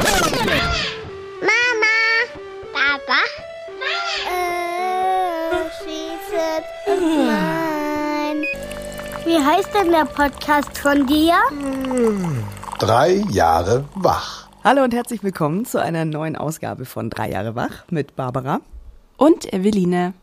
Mama, Papa. Äh, nein. Wie heißt denn der Podcast von dir? Drei Jahre wach. Hallo und herzlich willkommen zu einer neuen Ausgabe von Drei Jahre wach mit Barbara. Und Eveline.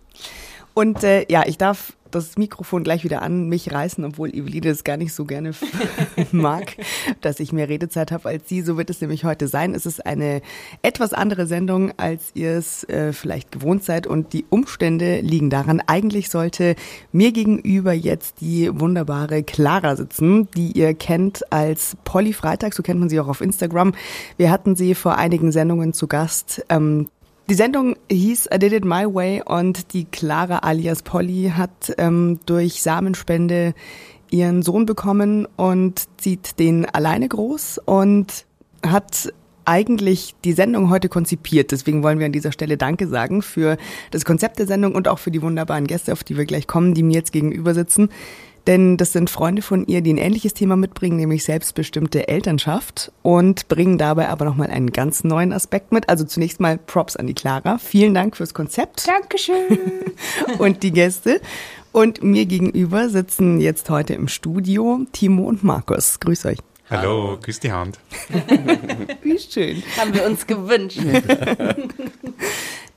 Und äh, ja, ich darf das Mikrofon gleich wieder an mich reißen, obwohl Eveline es gar nicht so gerne mag, dass ich mehr Redezeit habe als sie. So wird es nämlich heute sein. Es ist eine etwas andere Sendung, als ihr es äh, vielleicht gewohnt seid. Und die Umstände liegen daran. Eigentlich sollte mir gegenüber jetzt die wunderbare Clara sitzen, die ihr kennt als Polly Freitag. So kennt man sie auch auf Instagram. Wir hatten sie vor einigen Sendungen zu Gast. Ähm, die Sendung hieß I Did It My Way und die Clara alias Polly hat ähm, durch Samenspende ihren Sohn bekommen und zieht den alleine groß und hat eigentlich die Sendung heute konzipiert. Deswegen wollen wir an dieser Stelle Danke sagen für das Konzept der Sendung und auch für die wunderbaren Gäste, auf die wir gleich kommen, die mir jetzt gegenüber sitzen. Denn das sind Freunde von ihr, die ein ähnliches Thema mitbringen, nämlich selbstbestimmte Elternschaft und bringen dabei aber nochmal einen ganz neuen Aspekt mit. Also zunächst mal Props an die Clara. Vielen Dank fürs Konzept. Dankeschön. und die Gäste. Und mir gegenüber sitzen jetzt heute im Studio Timo und Markus. Grüß euch. Hallo, küss die Hand. Wie schön. Haben wir uns gewünscht.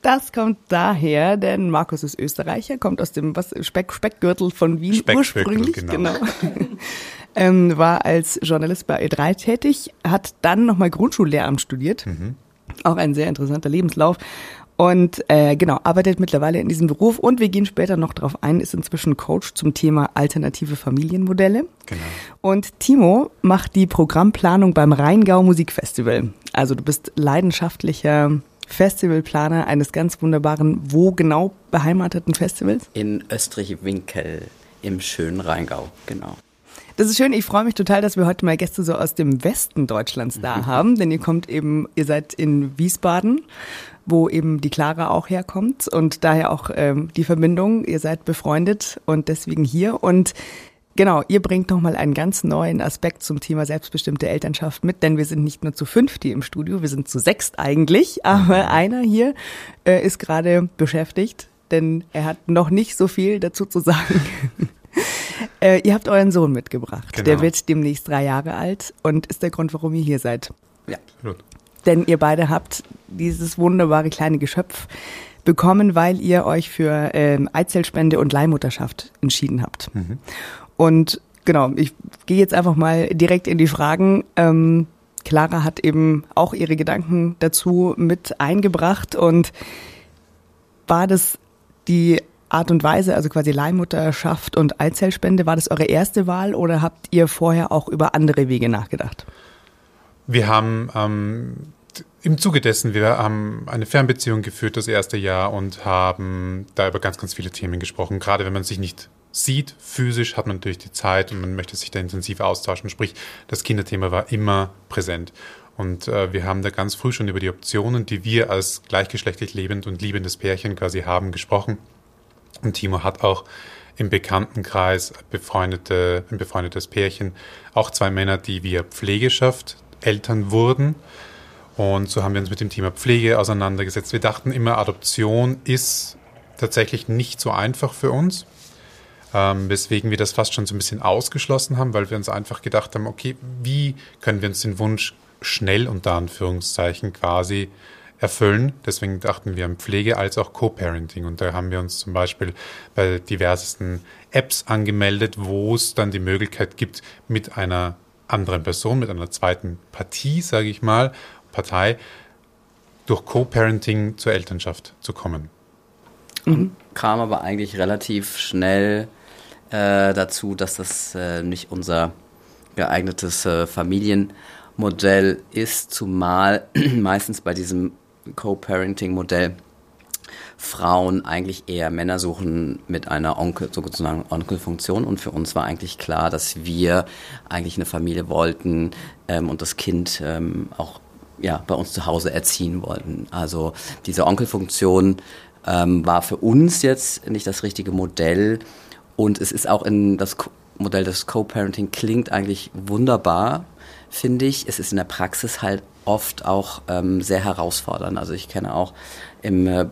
Das kommt daher, denn Markus ist Österreicher, kommt aus dem was, Speck, Speckgürtel von Wien ursprünglich. genau. genau. ähm, war als Journalist bei E3 tätig, hat dann nochmal Grundschullehramt studiert. Mhm. Auch ein sehr interessanter Lebenslauf. Und äh, genau, arbeitet mittlerweile in diesem Beruf und wir gehen später noch drauf ein, ist inzwischen Coach zum Thema alternative Familienmodelle. Genau. Und Timo macht die Programmplanung beim Rheingau Musikfestival. Also du bist leidenschaftlicher Festivalplaner eines ganz wunderbaren, wo genau beheimateten Festivals? In Österreich-Winkel im schönen Rheingau, genau. Das ist schön. Ich freue mich total, dass wir heute mal Gäste so aus dem Westen Deutschlands da haben, denn ihr kommt eben, ihr seid in Wiesbaden, wo eben die Clara auch herkommt und daher auch ähm, die Verbindung. Ihr seid befreundet und deswegen hier und Genau, ihr bringt nochmal einen ganz neuen Aspekt zum Thema selbstbestimmte Elternschaft mit, denn wir sind nicht nur zu fünft hier im Studio, wir sind zu sechst eigentlich, aber einer hier äh, ist gerade beschäftigt, denn er hat noch nicht so viel dazu zu sagen. äh, ihr habt euren Sohn mitgebracht, Genau. der wird demnächst drei Jahre alt und ist der Grund, warum ihr hier seid. Ja. Absolut. Denn ihr beide habt dieses wunderbare kleine Geschöpf bekommen, weil ihr euch für ähm, Eizellspende und Leihmutterschaft entschieden habt. Und genau, ich gehe jetzt einfach mal direkt in die Fragen. Ähm, Clara hat eben auch ihre Gedanken dazu mit eingebracht und war das die Art und Weise, also quasi Leihmutterschaft und Eizellspende, war das eure erste Wahl oder habt ihr vorher auch über andere Wege nachgedacht? Wir haben ähm, im Zuge dessen, wir haben eine Fernbeziehung geführt das erste Jahr und haben da über ganz, ganz viele Themen gesprochen. Gerade wenn man sich nicht sieht, physisch hat man natürlich die Zeit und man möchte sich da intensiv austauschen. Sprich, das Kinderthema war immer präsent. Und äh, wir haben da ganz früh schon über die Optionen, die wir als gleichgeschlechtlich lebend und liebendes Pärchen quasi haben, gesprochen. Und Timo hat auch im Bekanntenkreis befreundete, ein befreundetes Pärchen, auch zwei Männer, die via Pflegeschaft Eltern wurden. Und so haben wir uns mit dem Thema Pflege auseinandergesetzt. Wir dachten immer, Adoption ist tatsächlich nicht so einfach für uns, ähm, weswegen wir das fast schon so ein bisschen ausgeschlossen haben, weil wir uns einfach gedacht haben, okay, wie können wir uns den Wunsch schnell unter Anführungszeichen quasi erfüllen. Deswegen dachten wir an Pflege als auch Co-Parenting. Und da haben wir uns zum Beispiel bei diversesten Apps angemeldet, wo es dann die Möglichkeit gibt, mit einer anderen Person, mit einer zweiten Partie, sage ich mal, Partei, durch Co-Parenting zur Elternschaft zu kommen. Kam aber eigentlich relativ schnell äh, dazu, dass das äh, nicht unser geeignetes äh, Familienmodell ist, zumal meistens bei diesem Co-Parenting-Modell Frauen eigentlich eher Männer suchen mit einer Onkel, sozusagen Onkelfunktion. Und für uns war eigentlich klar, dass wir eigentlich eine Familie wollten ähm, und das Kind ähm, auch ja, bei uns zu Hause erziehen wollten. Also diese Onkelfunktion ähm, war für uns jetzt nicht das richtige Modell. Und es ist auch in das Modell des Co-Parenting klingt eigentlich wunderbar, finde ich. Es ist in der Praxis halt oft auch ähm, sehr herausfordernd. Also ich kenne auch im äh,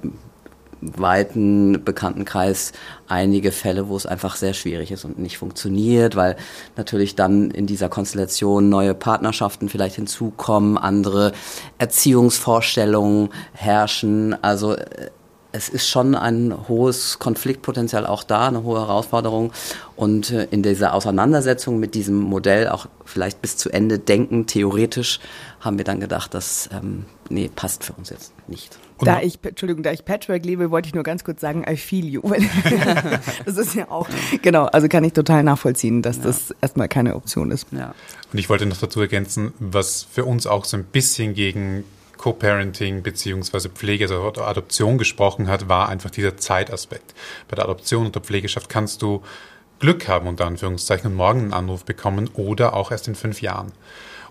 weiten Bekanntenkreis einige Fälle, wo es einfach sehr schwierig ist und nicht funktioniert, weil natürlich dann in dieser Konstellation neue Partnerschaften vielleicht hinzukommen, andere Erziehungsvorstellungen herrschen. Also äh, es ist schon ein hohes Konfliktpotenzial auch da, eine hohe Herausforderung. Und äh, in dieser Auseinandersetzung mit diesem Modell auch vielleicht bis zu Ende denken, theoretisch, haben wir dann gedacht, dass, ähm, nee, passt für uns jetzt nicht. da ich, Entschuldigung, da ich Patchwork liebe, wollte ich nur ganz kurz sagen, I feel you. das ist ja auch, genau, also kann ich total nachvollziehen, dass ja. das erstmal keine Option ist. Ja. Und ich wollte noch dazu ergänzen, was für uns auch so ein bisschen gegen Co-Parenting beziehungsweise Pflege, also Adoption gesprochen hat, war einfach dieser Zeitaspekt. Bei der Adoption und der Pflegeschaft kannst du Glück haben, unter Anführungszeichen, und morgen einen Anruf bekommen oder auch erst in fünf Jahren.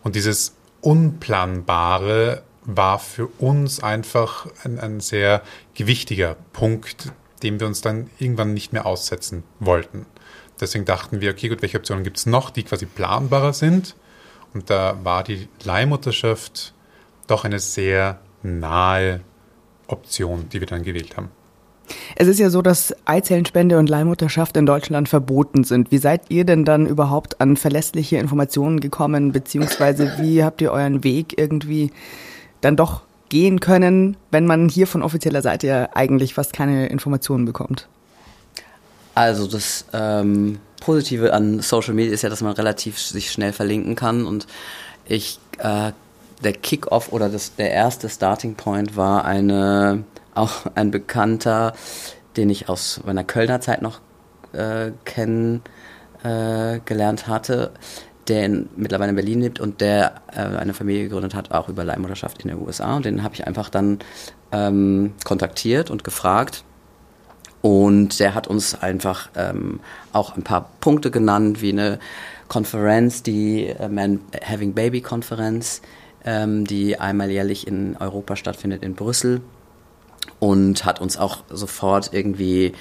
Und dieses Unplanbare war für uns einfach ein, ein sehr gewichtiger Punkt, dem wir uns dann irgendwann nicht mehr aussetzen wollten. Deswegen dachten wir, okay, gut, welche Optionen gibt es noch, die quasi planbarer sind? Und da war die Leihmutterschaft doch eine sehr nahe Option, die wir dann gewählt haben. Es ist ja so, dass Eizellenspende und Leihmutterschaft in Deutschland verboten sind. Wie seid ihr denn dann überhaupt an verlässliche Informationen gekommen, beziehungsweise wie habt ihr euren Weg irgendwie dann doch gehen können, wenn man hier von offizieller Seite ja eigentlich fast keine Informationen bekommt? Also das ähm, Positive an Social Media ist ja, dass man relativ sich schnell verlinken kann und ich äh, der Kickoff oder das, der erste Starting Point war eine, auch ein Bekannter, den ich aus meiner Kölner Zeit noch äh, kennengelernt äh, hatte, der in, mittlerweile in Berlin lebt und der äh, eine Familie gegründet hat, auch über Leihmutterschaft in den USA. Und den habe ich einfach dann ähm, kontaktiert und gefragt. Und der hat uns einfach ähm, auch ein paar Punkte genannt, wie eine Konferenz, die äh, Man Having Baby Konferenz, ähm, die einmal jährlich in Europa stattfindet, in Brüssel. Und hat uns auch sofort irgendwie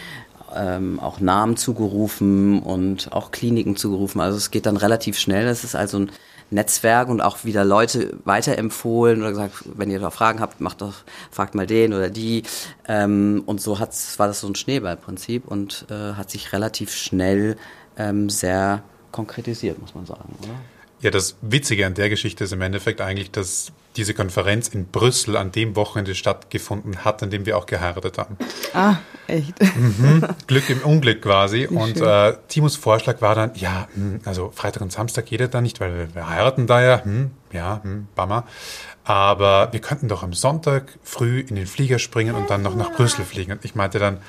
ähm, auch Namen zugerufen und auch Kliniken zugerufen. Also es geht dann relativ schnell. Es ist also ein Netzwerk und auch wieder Leute weiterempfohlen oder gesagt, wenn ihr da Fragen habt, macht doch, fragt mal den oder die. Ähm, und so hat's, war das so ein Schneeballprinzip und äh, hat sich relativ schnell ähm, sehr konkretisiert, muss man sagen, oder? Ja, das Witzige an der Geschichte ist im Endeffekt eigentlich, dass diese Konferenz in Brüssel an dem Wochenende stattgefunden hat, an dem wir auch geheiratet haben. Ah, echt? Mhm. Glück im Unglück quasi. Wie und äh, Timos Vorschlag war dann, ja, hm, also Freitag und Samstag geht er da nicht, weil wir, wir heiraten da ja. Hm, ja, hm, Bammer. Aber wir könnten doch am Sonntag früh in den Flieger springen und dann noch nach Brüssel fliegen. Und ich meinte dann,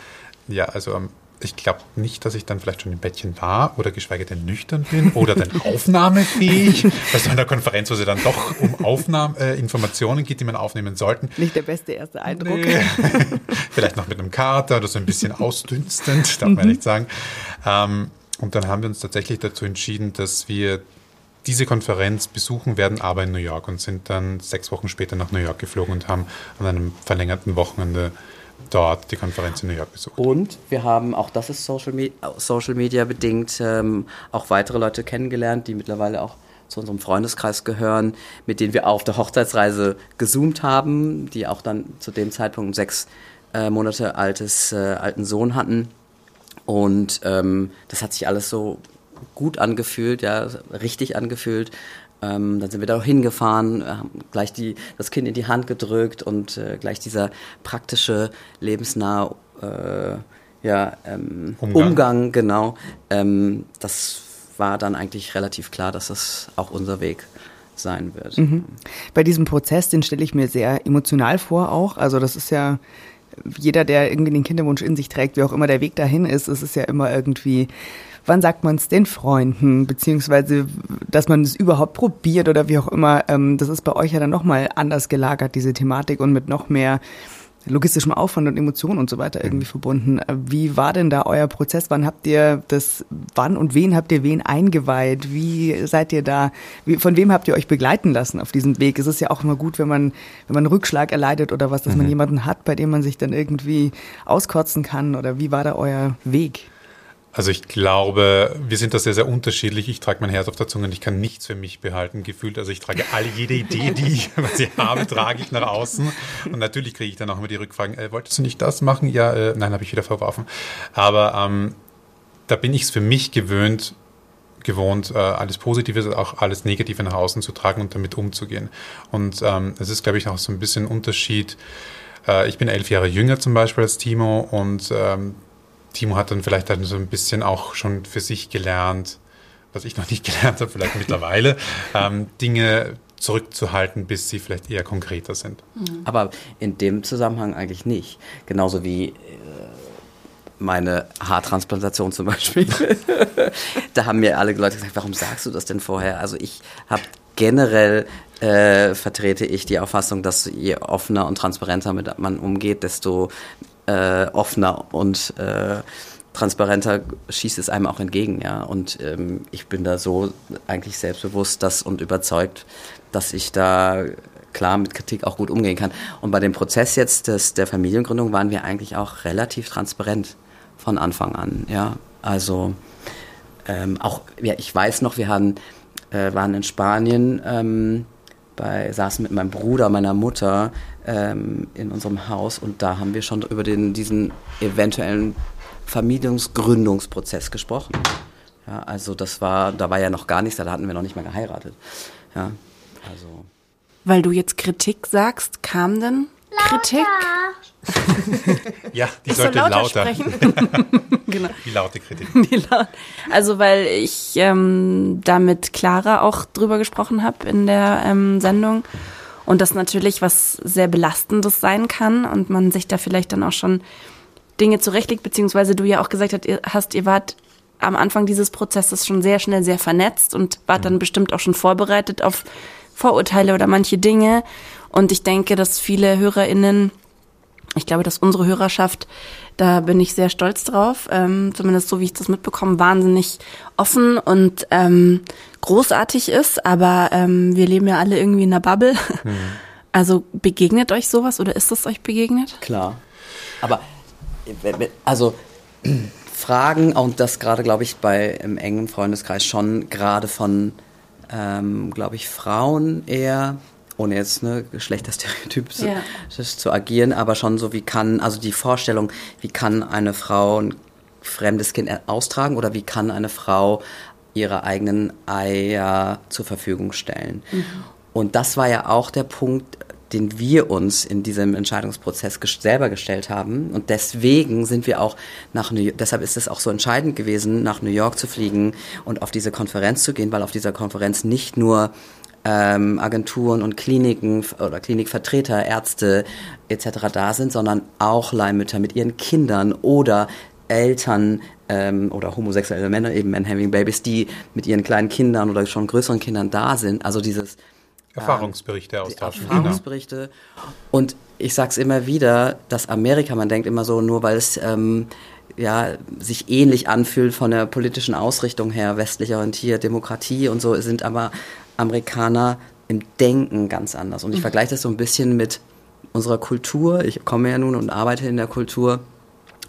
ja, also am ich glaube nicht, dass ich dann vielleicht schon im Bettchen war oder geschweige denn nüchtern bin oder dann aufnahmefähig. Bei so einer Konferenz, wo es dann doch um Aufnahme, äh, Informationen geht, die man aufnehmen sollten. Nicht der beste erste Eindruck. Nee. vielleicht noch mit einem Kater oder so ein bisschen ausdünstend, darf man mhm. nicht sagen. Ähm, und dann haben wir uns tatsächlich dazu entschieden, dass wir diese Konferenz besuchen werden, aber in New York und sind dann sechs Wochen später nach New York geflogen und haben an einem verlängerten Wochenende dort die Konferenz in New York besucht. Und wir haben, auch das ist Social, Me Social Media bedingt, ähm, auch weitere Leute kennengelernt, die mittlerweile auch zu unserem Freundeskreis gehören, mit denen wir auf der Hochzeitsreise gezoomt haben, die auch dann zu dem Zeitpunkt sechs äh, Monate altes, äh, alten Sohn hatten. Und ähm, das hat sich alles so gut angefühlt, ja, richtig angefühlt. Ähm, dann sind wir da auch hingefahren, haben gleich die, das Kind in die Hand gedrückt und äh, gleich dieser praktische, lebensnahe äh, ja, ähm, Umgang. Umgang. genau. Ähm, das war dann eigentlich relativ klar, dass das auch unser Weg sein wird. Mhm. Bei diesem Prozess, den stelle ich mir sehr emotional vor auch. Also das ist ja jeder, der irgendwie den Kinderwunsch in sich trägt, wie auch immer der Weg dahin ist, es ist ja immer irgendwie wann sagt man es den Freunden, beziehungsweise, dass man es überhaupt probiert oder wie auch immer. Ähm, das ist bei euch ja dann nochmal anders gelagert, diese Thematik und mit noch mehr logistischem Aufwand und Emotionen und so weiter irgendwie mhm. verbunden. Wie war denn da euer Prozess? Wann habt ihr das, wann und wen habt ihr wen eingeweiht? Wie seid ihr da, wie, von wem habt ihr euch begleiten lassen auf diesem Weg? Es ist ja auch immer gut, wenn man, wenn man einen Rückschlag erleidet oder was, dass mhm. man jemanden hat, bei dem man sich dann irgendwie auskotzen kann oder wie war da euer Weg? Also ich glaube, wir sind da sehr, sehr unterschiedlich. Ich trage mein Herz auf der Zunge und ich kann nichts für mich behalten, gefühlt. Also ich trage alle, jede Idee, die ich was ich habe, trage ich nach außen. Und natürlich kriege ich dann auch immer die Rückfragen, äh, wolltest du nicht das machen? Ja, äh, nein, habe ich wieder verworfen. Aber ähm, da bin ich es für mich gewöhnt, gewohnt, äh, alles Positive, auch alles Negative nach außen zu tragen und damit umzugehen. Und ähm, es ist, glaube ich, auch so ein bisschen Unterschied. Äh, ich bin elf Jahre jünger zum Beispiel als Timo und ähm, Timo hat dann vielleicht dann so ein bisschen auch schon für sich gelernt, was ich noch nicht gelernt habe, vielleicht mittlerweile, ähm, Dinge zurückzuhalten, bis sie vielleicht eher konkreter sind. Aber in dem Zusammenhang eigentlich nicht. Genauso wie äh, meine Haartransplantation zum Beispiel. da haben mir alle Leute gesagt, warum sagst du das denn vorher? Also ich habe generell äh, vertrete ich die Auffassung, dass je offener und transparenter mit man umgeht, desto äh, offener und äh, transparenter schießt es einem auch entgegen, ja. Und ähm, ich bin da so eigentlich selbstbewusst dass, und überzeugt, dass ich da klar mit Kritik auch gut umgehen kann. Und bei dem Prozess jetzt des, der Familiengründung waren wir eigentlich auch relativ transparent von Anfang an, ja. Also ähm, auch, ja, ich weiß noch, wir haben, äh, waren in Spanien, ähm, bei, saßen mit meinem Bruder, meiner Mutter ähm, in unserem Haus und da haben wir schon über den, diesen eventuellen Familiengründungsprozess gesprochen. Ja, also das war, da war ja noch gar nichts, da hatten wir noch nicht mal geheiratet. Ja, also. Weil du jetzt Kritik sagst, kam denn Kritik? Ja, die Ich soll sollte lauter lauter. sprechen. genau. Die laute Kritik. Die laut- Also weil ich ähm, da mit Clara auch drüber gesprochen habe in der ähm, Sendung und das natürlich was sehr belastendes sein kann und man sich da vielleicht dann auch schon Dinge zurechtlegt, beziehungsweise du ja auch gesagt hast, ihr, hast, ihr wart am Anfang dieses Prozesses schon sehr schnell sehr vernetzt und wart dann bestimmt auch schon vorbereitet auf Vorurteile oder manche Dinge. Und ich denke, dass viele HörerInnen ich glaube, dass unsere Hörerschaft, da bin ich sehr stolz drauf, ähm, zumindest so wie ich das mitbekomme, wahnsinnig offen und ähm, großartig ist. Aber ähm, wir leben ja alle irgendwie in einer Bubble. Also begegnet euch sowas oder ist es euch begegnet? Klar. Aber äh, also Fragen und das gerade, glaube ich, bei im engen Freundeskreis schon gerade von, ähm, glaube ich, Frauen eher, ohne jetzt ne, Geschlechterstereotyp zu- Ja. zu agieren, aber schon so, wie kann, also die Vorstellung, wie kann eine Frau ein fremdes Kind austragen oder wie kann eine Frau ihre eigenen Eier zur Verfügung stellen. Und das war ja auch der Punkt, den wir uns in diesem Entscheidungsprozess ges- selber gestellt haben. Und deswegen sind wir auch nach New York, deshalb ist es auch so entscheidend gewesen, nach New York zu fliegen und auf diese Konferenz zu gehen, weil auf dieser Konferenz nicht nur ähm, Agenturen und Kliniken oder Klinikvertreter, Ärzte etc. da sind, sondern auch Leihmütter mit ihren Kindern oder Eltern ähm, oder homosexuelle Männer, eben Men Having Babies, die mit ihren kleinen Kindern oder schon größeren Kindern da sind. Also dieses Erfahrungsberichte die austauschen. Genau. Erfahrungsberichte. Und ich sag's immer wieder, dass Amerika, man denkt immer so, nur weil es ähm, ja, sich ähnlich anfühlt von der politischen Ausrichtung her, westlich orientiert, Demokratie und so, sind aber Amerikaner im Denken ganz anders. Und ich vergleiche das so ein bisschen mit unserer Kultur. Ich komme ja nun und arbeite in der Kultur.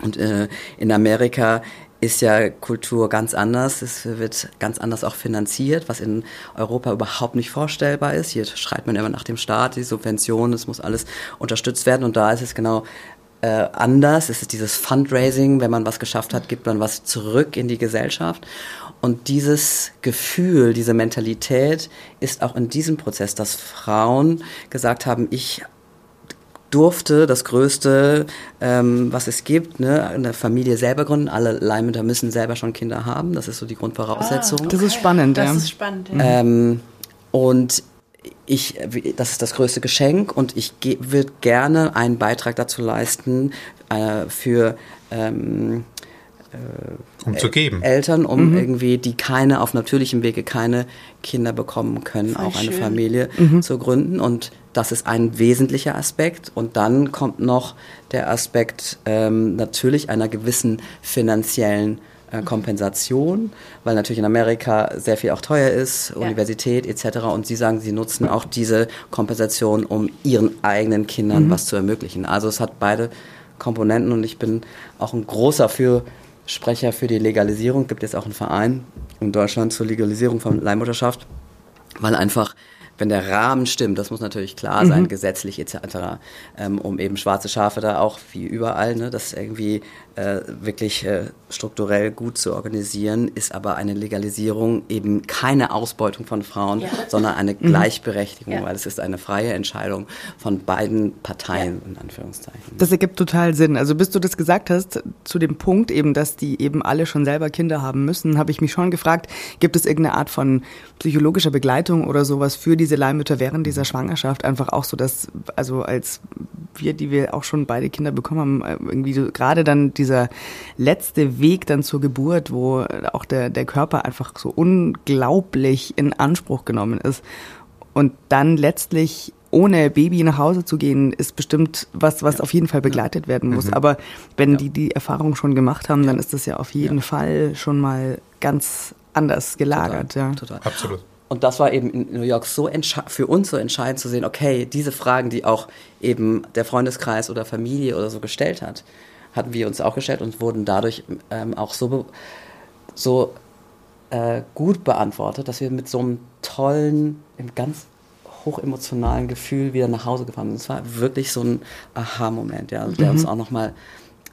Und äh, in Amerika ist ja Kultur ganz anders. Es wird ganz anders auch finanziert, was in Europa überhaupt nicht vorstellbar ist. Hier schreit man immer nach dem Staat, die Subventionen, es muss alles unterstützt werden. Und da ist es genau äh, anders. Es ist dieses Fundraising, wenn man was geschafft hat, gibt man was zurück in die Gesellschaft. Und dieses Gefühl, diese Mentalität ist auch in diesem Prozess, dass Frauen gesagt haben, ich durfte das Größte, ähm, was es gibt, ne, eine Familie selber gründen. Alle Leihmütter müssen selber schon Kinder haben. Das ist so die Grundvoraussetzung. Das ist spannend, Das ja. ist spannend. Ja. Ähm, und ich, das ist das größte Geschenk und ich würde gerne einen Beitrag dazu leisten äh, für ähm, Um zu geben. Eltern, um irgendwie, die keine, auf natürlichem Wege keine Kinder bekommen können, Voll auch eine schön. Familie zu gründen. Und das ist ein wesentlicher Aspekt. Und dann kommt noch der Aspekt ähm, natürlich einer gewissen finanziellen äh, Kompensation, weil natürlich in Amerika sehr viel auch teuer ist, Universität etc. Und sie sagen, sie nutzen auch diese Kompensation, um ihren eigenen Kindern was zu ermöglichen. Also es hat beide Komponenten und ich bin auch ein großer für Sprecher für die Legalisierung, gibt jetzt auch einen Verein in Deutschland zur Legalisierung von Leihmutterschaft, weil einfach wenn der Rahmen stimmt, das muss natürlich klar sein, mhm. gesetzlich etc., ähm, um eben schwarze Schafe da auch wie überall, ne, das irgendwie äh, wirklich äh, strukturell gut zu organisieren, ist aber eine Legalisierung eben keine Ausbeutung von Frauen, ja. sondern eine mhm. Gleichberechtigung, ja. weil es ist eine freie Entscheidung von beiden Parteien, ja. in Anführungszeichen. Das ergibt total Sinn. Also bis du das gesagt hast, zu dem Punkt eben, dass die eben alle schon selber Kinder haben müssen, habe ich mich schon gefragt, gibt es irgendeine Art von psychologischer Begleitung oder sowas für diese Leihmütter während dieser Schwangerschaft? Einfach auch so, dass, also als wir, die wir auch schon beide Kinder bekommen haben, irgendwie so, gerade dann dieser letzte Weg dann zur Geburt, wo auch der, der Körper einfach so unglaublich in Anspruch genommen ist. Und dann letztlich ohne Baby nach Hause zu gehen, ist bestimmt was, was ja. auf jeden Fall begleitet werden muss. Mhm. Aber wenn ja. die die Erfahrung schon gemacht haben, dann ist das ja auf jeden ja. Fall schon mal ganz anders gelagert. Total, ja. total. Absolut. Und das war eben in New York so für uns so entscheidend zu sehen, okay, diese Fragen, die auch eben der Freundeskreis oder Familie oder so gestellt hat, hatten wir uns auch gestellt und wurden dadurch ähm, auch so, so äh, gut beantwortet, dass wir mit so einem tollen, ganz hochemotionalen Gefühl wieder nach Hause gefahren sind. Es war wirklich so ein Aha-Moment, ja, der mhm. uns auch nochmal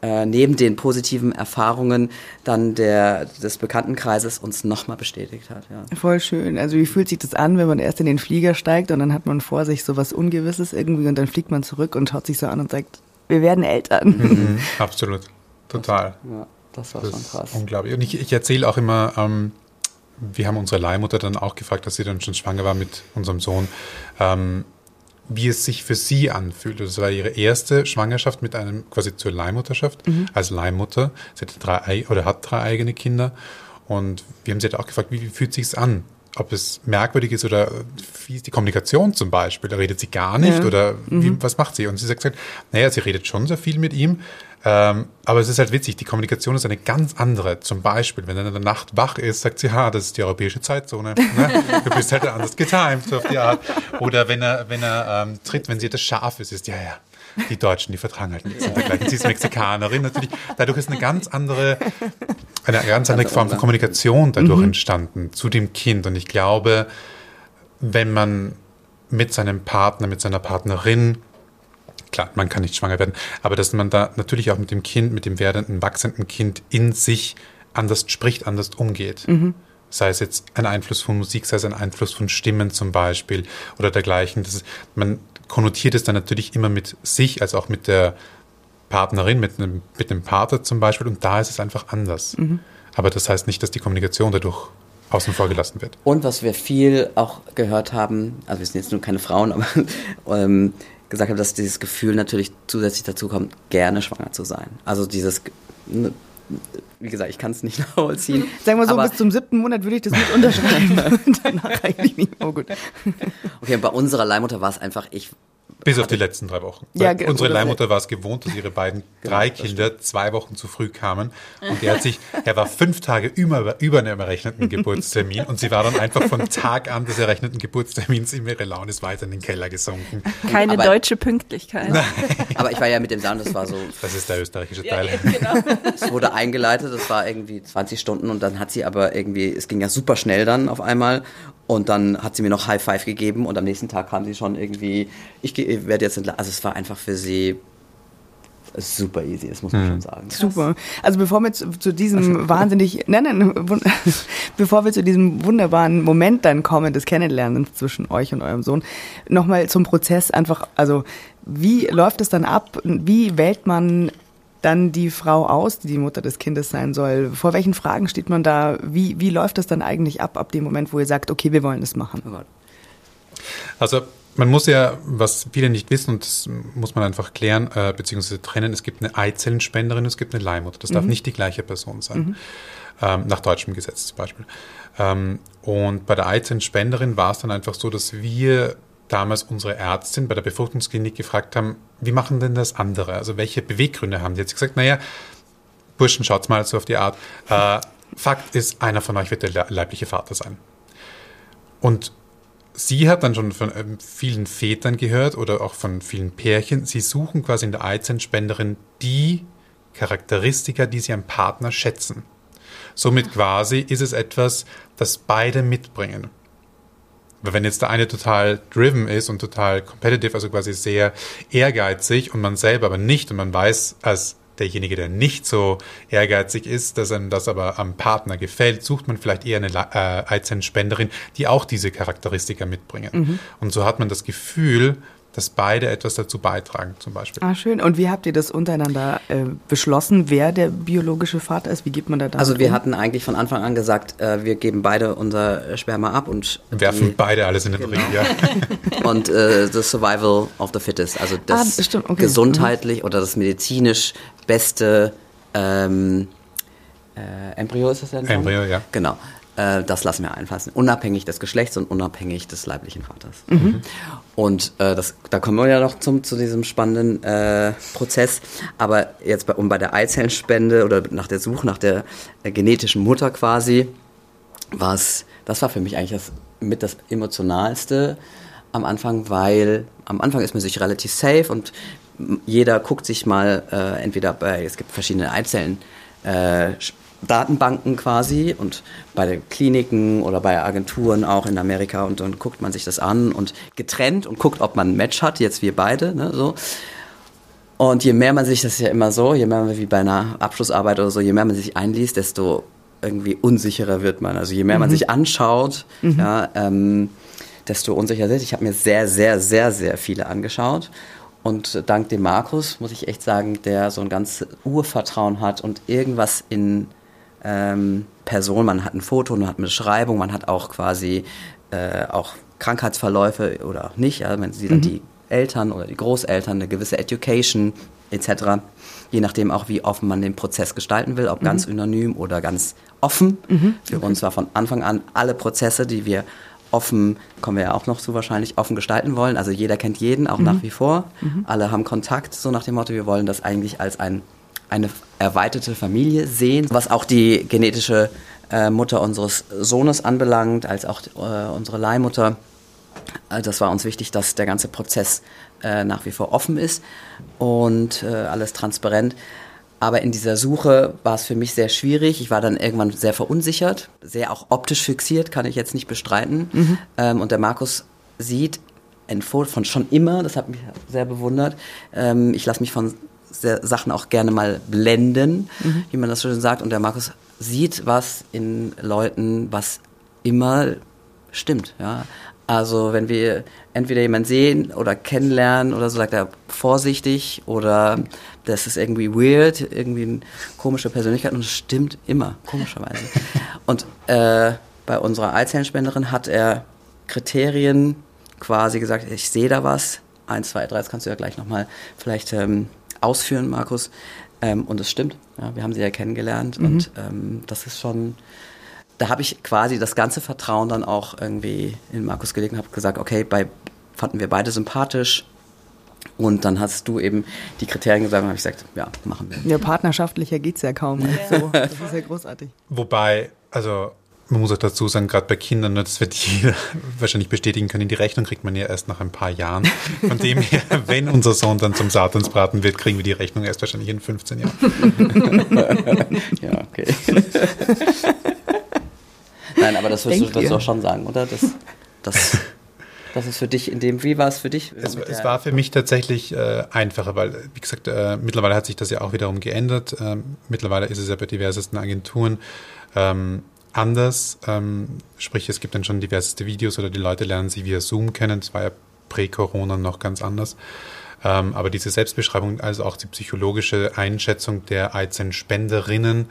äh, neben den positiven Erfahrungen dann der, des Bekanntenkreises uns nochmal bestätigt hat. Ja. Voll schön. Also wie fühlt sich das an, wenn man erst in den Flieger steigt und dann hat man vor sich so was Ungewisses irgendwie und dann fliegt man zurück und schaut sich so an und sagt, wir werden Eltern. Mhm, absolut, total. Das, ja, das war das schon krass. Unglaublich. Und ich, ich erzähle auch immer, ähm, wir haben unsere Leihmutter dann auch gefragt, dass sie dann schon schwanger war mit unserem Sohn, ähm, wie es sich für sie anfühlt. Das war ihre erste Schwangerschaft mit einem quasi zur Leihmutterschaft mhm. als Leihmutter. Sie hatte drei oder hat drei eigene Kinder. Und wir haben sie halt auch gefragt, wie, wie fühlt sich's an? Ob es merkwürdig ist oder wie ist die Kommunikation zum Beispiel? Da redet sie gar nicht ja. oder wie, mhm. was macht sie? Und sie sagt, naja, sie redet schon sehr viel mit ihm, ähm, aber es ist halt witzig, die Kommunikation ist eine ganz andere. Zum Beispiel, wenn er in der Nacht wach ist, sagt sie, ha, das ist die europäische Zeitzone. Ne? Du bist halt anders getimed, so auf die Art. Oder wenn er, wenn er ähm, tritt, wenn sie das Schaf ist, ist ja, ja, die Deutschen, die vertragen halt nichts dergleichen. Sie ist Mexikanerin natürlich. Dadurch ist eine ganz andere, eine ganz andere Form von Kommunikation dadurch mhm. entstanden zu dem Kind. Und ich glaube, wenn man mit seinem Partner, mit seiner Partnerin klar, man kann nicht schwanger werden, aber dass man da natürlich auch mit dem Kind, mit dem werdenden, wachsenden Kind in sich anders spricht, anders umgeht. Mhm. Sei es jetzt ein Einfluss von Musik, sei es ein Einfluss von Stimmen zum Beispiel oder dergleichen. Das ist, man konnotiert es dann natürlich immer mit sich, als auch mit der Partnerin, mit einem, mit einem Partner zum Beispiel. Und da ist es einfach anders. Mhm. Aber das heißt nicht, dass die Kommunikation dadurch außen vor gelassen wird. Und was wir viel auch gehört haben, also wir sind jetzt nur keine Frauen, aber ähm, gesagt haben, dass dieses Gefühl natürlich zusätzlich dazu kommt, gerne schwanger zu sein. Also dieses ne, wie gesagt, ich kann es nicht nachvollziehen. Sagen wir so, bis zum siebten Monat würde ich das mit unterschreiben. Danach eigentlich nicht. Oh gut. Okay, bei unserer Leihmutter war es einfach, ich bis auf die letzten drei Wochen. Ja, Unsere Leihmutter war es gewohnt, dass ihre beiden genau, drei Kinder zwei Wochen zu früh kamen. Und er hat sich, er war fünf Tage über, über einem errechneten Geburtstermin und sie war dann einfach von Tag an des errechneten Geburtstermins in ihre Laune ist weiter in den Keller gesunken. Keine aber, deutsche Pünktlichkeit. Nein. Aber ich war ja mit dem Sound, das war so. Das ist der österreichische Teil. Ja, genau. Es wurde eingeleitet, das war irgendwie 20 Stunden und dann hat sie aber irgendwie, es ging ja super schnell dann auf einmal und dann hat sie mir noch High Five gegeben und am nächsten Tag kam sie schon irgendwie, ich, werde jetzt entlassen. Also es war einfach für sie super easy, das muss man mhm. schon sagen. Super. Also bevor wir zu, zu diesem wahnsinnig, nein, nein, bevor wir zu diesem wunderbaren Moment dann kommen des Kennenlernens zwischen euch und eurem Sohn, nochmal zum Prozess einfach, also wie läuft es dann ab? Wie wählt man dann die Frau aus, die die Mutter des Kindes sein soll? Vor welchen Fragen steht man da? Wie, wie läuft das dann eigentlich ab, ab dem Moment, wo ihr sagt, okay, wir wollen das machen? Oh also man muss ja, was viele nicht wissen, und das muss man einfach klären, äh, beziehungsweise trennen, es gibt eine Eizellenspenderin und es gibt eine Leihmutter. Das mhm. darf nicht die gleiche Person sein. Mhm. Ähm, nach deutschem Gesetz zum Beispiel. Ähm, und bei der Eizellenspenderin war es dann einfach so, dass wir damals unsere Ärztin bei der Befruchtungsklinik gefragt haben, wie machen denn das andere? Also welche Beweggründe haben die? Jetzt gesagt, naja, Burschen, schaut's mal so auf die Art. Äh, Fakt ist, einer von euch wird der leibliche Vater sein. Und sie hat dann schon von ähm, vielen Vätern gehört oder auch von vielen Pärchen, sie suchen quasi in der Eizellenspenderin die Charakteristika, die sie am Partner schätzen. Somit quasi ist es etwas, das beide mitbringen. Aber wenn jetzt der eine total driven ist und total competitive, also quasi sehr ehrgeizig und man selber aber nicht und man weiß als derjenige, der nicht so ehrgeizig ist, dass einem das aber am Partner gefällt, sucht man vielleicht eher eine äh, Eizellenspenderin, die auch diese Charakteristika mitbringen. Mhm. Und so hat man das Gefühl, dass beide etwas dazu beitragen, zum Beispiel. Ah, schön. Und wie habt ihr das untereinander äh, beschlossen, wer der biologische Vater ist? Wie geht man da damit Also wir um? hatten eigentlich von Anfang an gesagt, äh, wir geben beide unser Sperma ab und werfen die, beide alles in den genau. Ring. Ja. und äh, the survival of the fittest, also das ah, okay. gesundheitlich mhm. oder das medizinisch beste ähm, äh, Embryo ist das denn? Embryo, ja. Genau. Äh, das lassen wir einfassen, unabhängig des Geschlechts und unabhängig des leiblichen Vaters. Mhm. Und äh, das, da kommen wir ja noch zum, zu diesem spannenden äh, Prozess. Aber jetzt bei, um bei der Eizellenspende oder nach der Suche nach der äh, genetischen Mutter quasi, was das war für mich eigentlich das, mit das emotionalste am Anfang, weil am Anfang ist man sich relativ safe und jeder guckt sich mal äh, entweder bei, es gibt verschiedene Eizellen, äh, Datenbanken quasi und bei den Kliniken oder bei Agenturen auch in Amerika und dann guckt man sich das an und getrennt und guckt, ob man ein Match hat, jetzt wir beide, ne, so. Und je mehr man sich, das ist ja immer so, je mehr man wie bei einer Abschlussarbeit oder so, je mehr man sich einliest, desto irgendwie unsicherer wird man. Also je mehr mhm. man sich anschaut, mhm. ja, ähm, desto unsicherer wird. Ich habe mir sehr, sehr, sehr, sehr viele angeschaut und dank dem Markus, muss ich echt sagen, der so ein ganz Urvertrauen hat und irgendwas in ähm, Person, man hat ein Foto, man hat eine Beschreibung, man hat auch quasi äh, auch Krankheitsverläufe oder nicht. Ja, man sieht dann mhm. die Eltern oder die Großeltern, eine gewisse Education etc. Je nachdem auch, wie offen man den Prozess gestalten will, ob mhm. ganz anonym oder ganz offen. Mhm. Für uns war von Anfang an alle Prozesse, die wir offen, kommen wir ja auch noch zu wahrscheinlich, offen gestalten wollen. Also jeder kennt jeden, auch mhm. nach wie vor. Mhm. Alle haben Kontakt, so nach dem Motto, wir wollen das eigentlich als ein, eine erweiterte Familie sehen. Was auch die genetische äh, Mutter unseres Sohnes anbelangt, als auch äh, unsere Leihmutter. Äh, das war uns wichtig, dass der ganze Prozess äh, nach wie vor offen ist und äh, alles transparent. Aber in dieser Suche war es für mich sehr schwierig. Ich war dann irgendwann sehr verunsichert, sehr auch optisch fixiert, kann ich jetzt nicht bestreiten. Mhm. Ähm, und der Markus sieht von schon immer, das hat mich sehr bewundert. Ähm, ich lasse mich von Sachen auch gerne mal blenden, mhm. wie man das schön sagt. Und der Markus sieht was in Leuten, was immer stimmt. Ja? Also wenn wir entweder jemanden sehen oder kennenlernen oder so, sagt er vorsichtig oder das ist irgendwie weird, irgendwie eine komische Persönlichkeit und es stimmt immer, komischerweise. und äh, bei unserer Eizellenspenderin hat er Kriterien quasi gesagt, ich sehe da was, eins, zwei, drei, das kannst du ja gleich nochmal vielleicht ähm, ausführen, Markus. Ähm, und es stimmt, ja, wir haben sie ja kennengelernt mhm. und ähm, das ist schon da habe ich quasi das ganze Vertrauen dann auch irgendwie in Markus gelegt und habe gesagt, okay, bei, fanden wir beide sympathisch. Und dann hast du eben die Kriterien gesagt und habe ich gesagt, ja, machen wir. Ja, partnerschaftlicher geht es ja kaum. Ja. So, das ist ja großartig. Wobei, also man muss auch dazu sagen, gerade bei Kindern, ne, das wird jeder wahrscheinlich bestätigen können, die Rechnung kriegt man ja erst nach ein paar Jahren. Von dem her, wenn unser Sohn dann zum Satansbraten wird, kriegen wir die Rechnung erst wahrscheinlich in 15 Jahren. ja, okay. Nein, aber das wirst du, du auch schon sagen, oder? Das, das, das ist für dich in dem, wie war es für dich? Es, es war für mich tatsächlich äh, einfacher, weil, wie gesagt, äh, mittlerweile hat sich das ja auch wiederum geändert. Ähm, mittlerweile ist es ja bei diversesten Agenturen ähm, anders. Ähm, sprich, es gibt dann schon diverseste Videos oder die Leute lernen sie via Zoom kennen. Das war ja prä-Corona noch ganz anders. Ähm, aber diese Selbstbeschreibung, also auch die psychologische Einschätzung der Eizellenspenderinnen,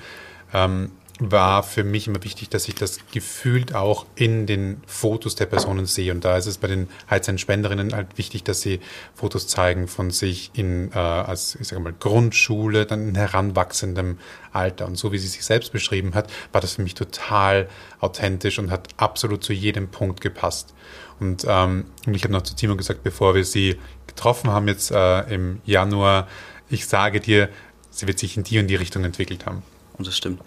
ähm, war für mich immer wichtig, dass ich das gefühlt auch in den Fotos der Personen sehe. Und da ist es bei den Heizern-Spenderinnen halt wichtig, dass sie Fotos zeigen von sich in, äh, als, ich sage mal, Grundschule, dann in heranwachsendem Alter. Und so wie sie sich selbst beschrieben hat, war das für mich total authentisch und hat absolut zu jedem Punkt gepasst. Und, ähm, und ich habe noch zu Timo gesagt, bevor wir sie getroffen haben jetzt äh, im Januar, ich sage dir, sie wird sich in die und die Richtung entwickelt haben. Und das stimmt.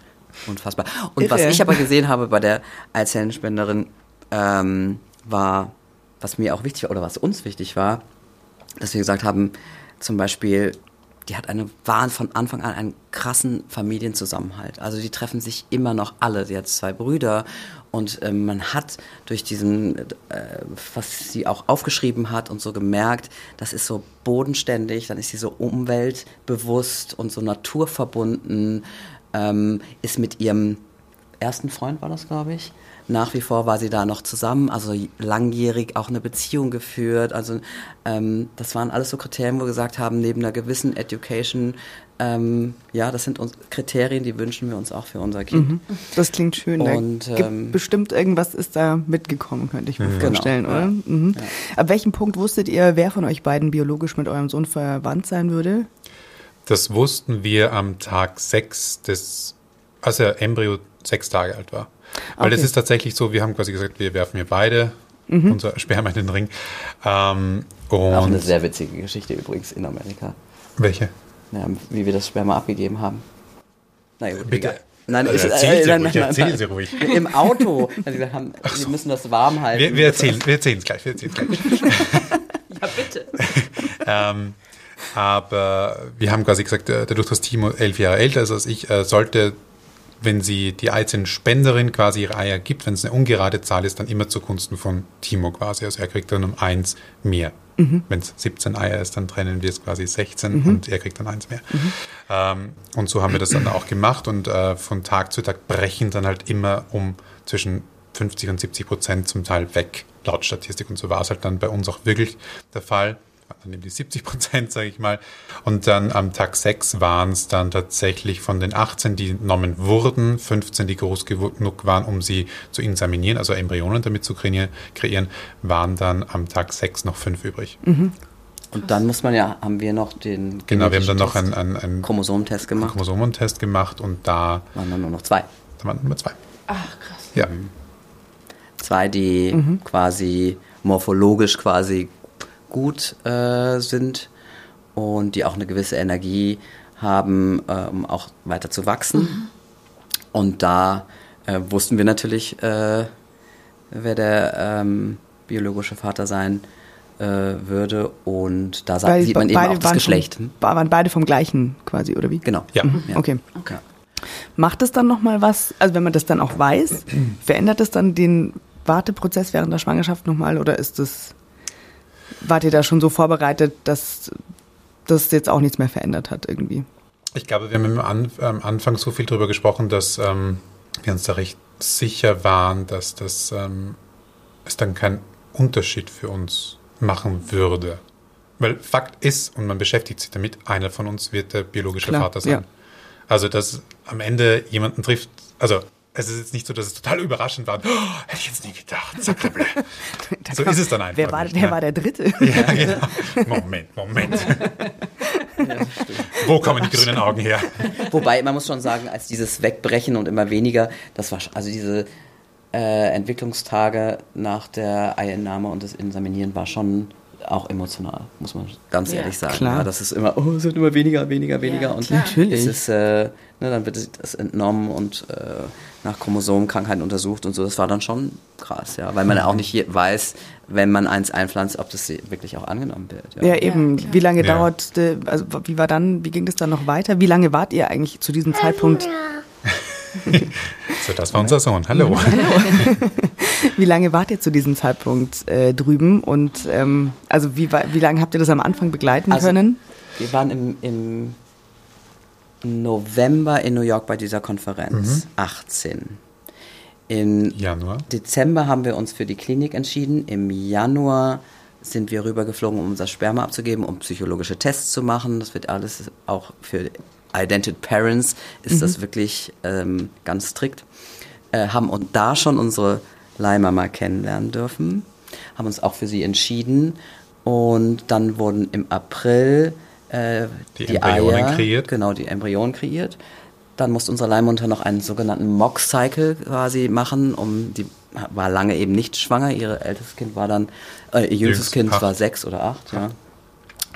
Unfassbar. Und Irre. was ich aber gesehen habe bei der Eizellenspenderin, ähm, war, was mir auch wichtig war, oder was uns wichtig war, dass wir gesagt haben, zum Beispiel die hat eine Wahn von Anfang an einen krassen Familienzusammenhalt. Also die treffen sich immer noch alle. Sie hat zwei Brüder und ähm, man hat durch diesen, äh, was sie auch aufgeschrieben hat und so gemerkt, das ist so bodenständig, dann ist sie so umweltbewusst und so naturverbunden, ähm, ist mit ihrem ersten Freund war das, glaube ich. Nach wie vor war sie da noch zusammen, also langjährig auch eine Beziehung geführt. Also ähm, das waren alles so Kriterien, wo wir gesagt haben, neben einer gewissen Education, ähm, ja, das sind uns Kriterien, die wünschen wir uns auch für unser Kind. Mhm. Das klingt schön. Und, ähm, bestimmt irgendwas ist da mitgekommen, könnte ich mir Mhm. vorstellen, Genau, oder? ja. Mhm. Ab welchem Punkt wusstet ihr, wer von euch beiden biologisch mit eurem Sohn verwandt sein würde? Das wussten wir am Tag sechs des, als der Embryo sechs Tage alt war. Weil es Okay. ist tatsächlich so, wir haben quasi gesagt, wir werfen hier beide unser Sperma in den Ring. Ähm, Auch eine sehr witzige Geschichte übrigens in Amerika, welche? ja, wie wir das Sperma abgegeben haben. Na gut, Bitte. egal. Nein, Also ist- erzählen Sie nein, ruhig, nein, nein, erzählen nein. Sie ruhig. Im Auto. Also wir, haben, wir müssen das warm halten. Wir, wir erzählen wir erzählen es gleich, wir erzählen gleich. Ja, bitte. ähm, aber wir haben quasi gesagt, äh, dadurch, dass Timo elf Jahre älter ist als ich, äh, sollte, wenn sie die Eizellenspenderin quasi ihre Eier gibt, wenn es eine ungerade Zahl ist, dann immer zugunsten von Timo quasi. Also er kriegt dann um eins mehr. Wenn es 17 Eier ist, dann trennen wir es quasi 16 und er kriegt dann eins mehr. Ähm, und so haben wir das dann auch gemacht und äh, von Tag zu Tag brechen dann halt immer um zwischen 50 und 70 Prozent zum Teil weg, laut Statistik. Und so war es halt dann bei uns auch wirklich der Fall. Dann eben die 70 Prozent, sage ich mal. Und dann am Tag 6 waren es dann tatsächlich von den 18, die genommen wurden, 15, die groß genug waren, um sie zu insaminieren, also Embryonen damit zu kreieren, waren dann am Tag 6 noch fünf übrig. Und dann muss man ja, haben wir noch den Genau, wir haben dann noch einen, einen, einen Chromosomentest gemacht. Chromosomentest gemacht und da, Waren dann nur noch zwei. da waren Nummer zwei. Ach, krass. Ja. Zwei, die quasi morphologisch quasi gut äh, sind und die auch eine gewisse Energie haben, äh, um auch weiter zu wachsen. Und da äh, wussten wir natürlich, äh, wer der ähm, biologische Vater sein äh, würde. Und da Weil sieht man eben beide auch das waren Geschlecht. Vom, waren beide vom gleichen quasi, oder wie? Genau. Ja. Ja. Okay. Ja. Macht es dann nochmal was, also wenn man das dann auch weiß, verändert es dann den Warteprozess während der Schwangerschaft nochmal oder ist das, wart ihr da schon so vorbereitet, dass das jetzt auch nichts mehr verändert hat irgendwie? Ich glaube, wir haben am am Anfang so viel darüber gesprochen, dass ähm, wir uns da recht sicher waren, dass das ähm, es dann keinen Unterschied für uns machen würde. Weil Fakt ist, und man beschäftigt sich damit, einer von uns wird der biologische Klar, Vater sein. ja. Also, dass am Ende jemanden trifft, also es ist jetzt nicht so, dass es total überraschend war. Oh, hätte ich jetzt nie gedacht. Sacrebleu. So ist es dann einfach. Wer war, nicht, wer ne? war der Dritte? Ja, genau. Moment, Moment. Wo kommen die grünen Augen her? Wobei, man muss schon sagen, als dieses Wegbrechen und immer weniger, das war, also diese äh, Entwicklungstage nach der Einnahme und das Insaminieren war schon auch emotional, muss man ganz Ja, ehrlich sagen. klar. Ja, das ist immer, oh, es wird immer weniger, weniger, weniger. und klar. Natürlich. Es ist, äh, ne, dann wird das entnommen und äh, nach Chromosomenkrankheiten untersucht und so. Das war dann schon krass, ja, weil man ja auch nicht weiß, wenn man eins einpflanzt, ob das wirklich auch angenommen wird. Ja, eben. wie lange Ja. dauert, also wie war dann, wie ging das dann noch weiter? Wie lange wart ihr eigentlich zu diesem Zeitpunkt? So, das war unser Sohn. Hallo. Wie lange wart ihr zu diesem Zeitpunkt äh, drüben und ähm, also wie, wie lange habt ihr das am Anfang begleiten Also- können? Wir waren im, im November in New York bei dieser Konferenz, 18. Im Januar. Dezember haben wir uns für die Klinik entschieden. Im Januar sind wir rübergeflogen, um unser Sperma abzugeben, um psychologische Tests zu machen. Das wird alles auch für Identity Parents ist das wirklich ähm, ganz strikt. Äh, haben und da schon unsere Leihmama kennenlernen dürfen, haben uns auch für sie entschieden und dann wurden im April äh, Die Embryonen Eier, kreiert. Genau, die Embryonen kreiert. Dann musste unsere Leihmutter noch einen sogenannten Mock-Cycle quasi machen, um die war lange eben nicht schwanger. Ihr ältestes Kind war dann, äh, ihr jüngstes Jüngst, Kind acht. war sechs oder acht, ja.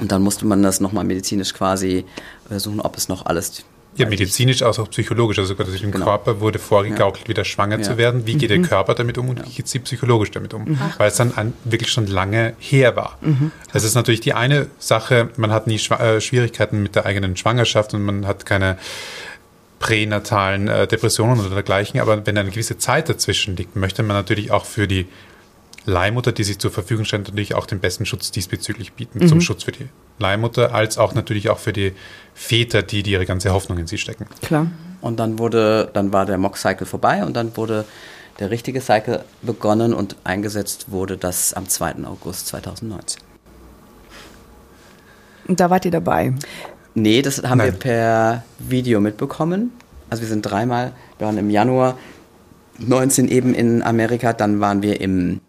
Und dann musste man das nochmal medizinisch quasi versuchen, ob es noch alles Ja, medizinisch als auch psychologisch. Also sogar dem Genau. Körper wurde vorgegaukelt, wieder schwanger Ja. zu werden. Wie geht der Körper damit um und wie geht sie psychologisch damit um? Weil es dann ein, wirklich schon lange her war. Das ist natürlich die eine Sache, man hat nie Schwa äh, Schwierigkeiten mit der eigenen Schwangerschaft und man hat keine pränatalen äh, Depressionen oder dergleichen. Aber wenn eine gewisse Zeit dazwischen liegt, möchte man natürlich auch für die Leihmutter, die sich zur Verfügung stellt, natürlich auch den besten Schutz diesbezüglich bieten. Zum Schutz für die Leihmutter, als auch natürlich auch für die Väter, die, die ihre ganze Hoffnung in sie stecken. Klar. Und dann wurde, dann war der Mock-Cycle vorbei und dann wurde der richtige Cycle begonnen und eingesetzt wurde das am 2. August 2019. Und da wart ihr dabei. Nee, das haben wir Nein. per Video mitbekommen. Also wir sind dreimal, wir waren im Januar 19 eben in Amerika, dann waren wir im,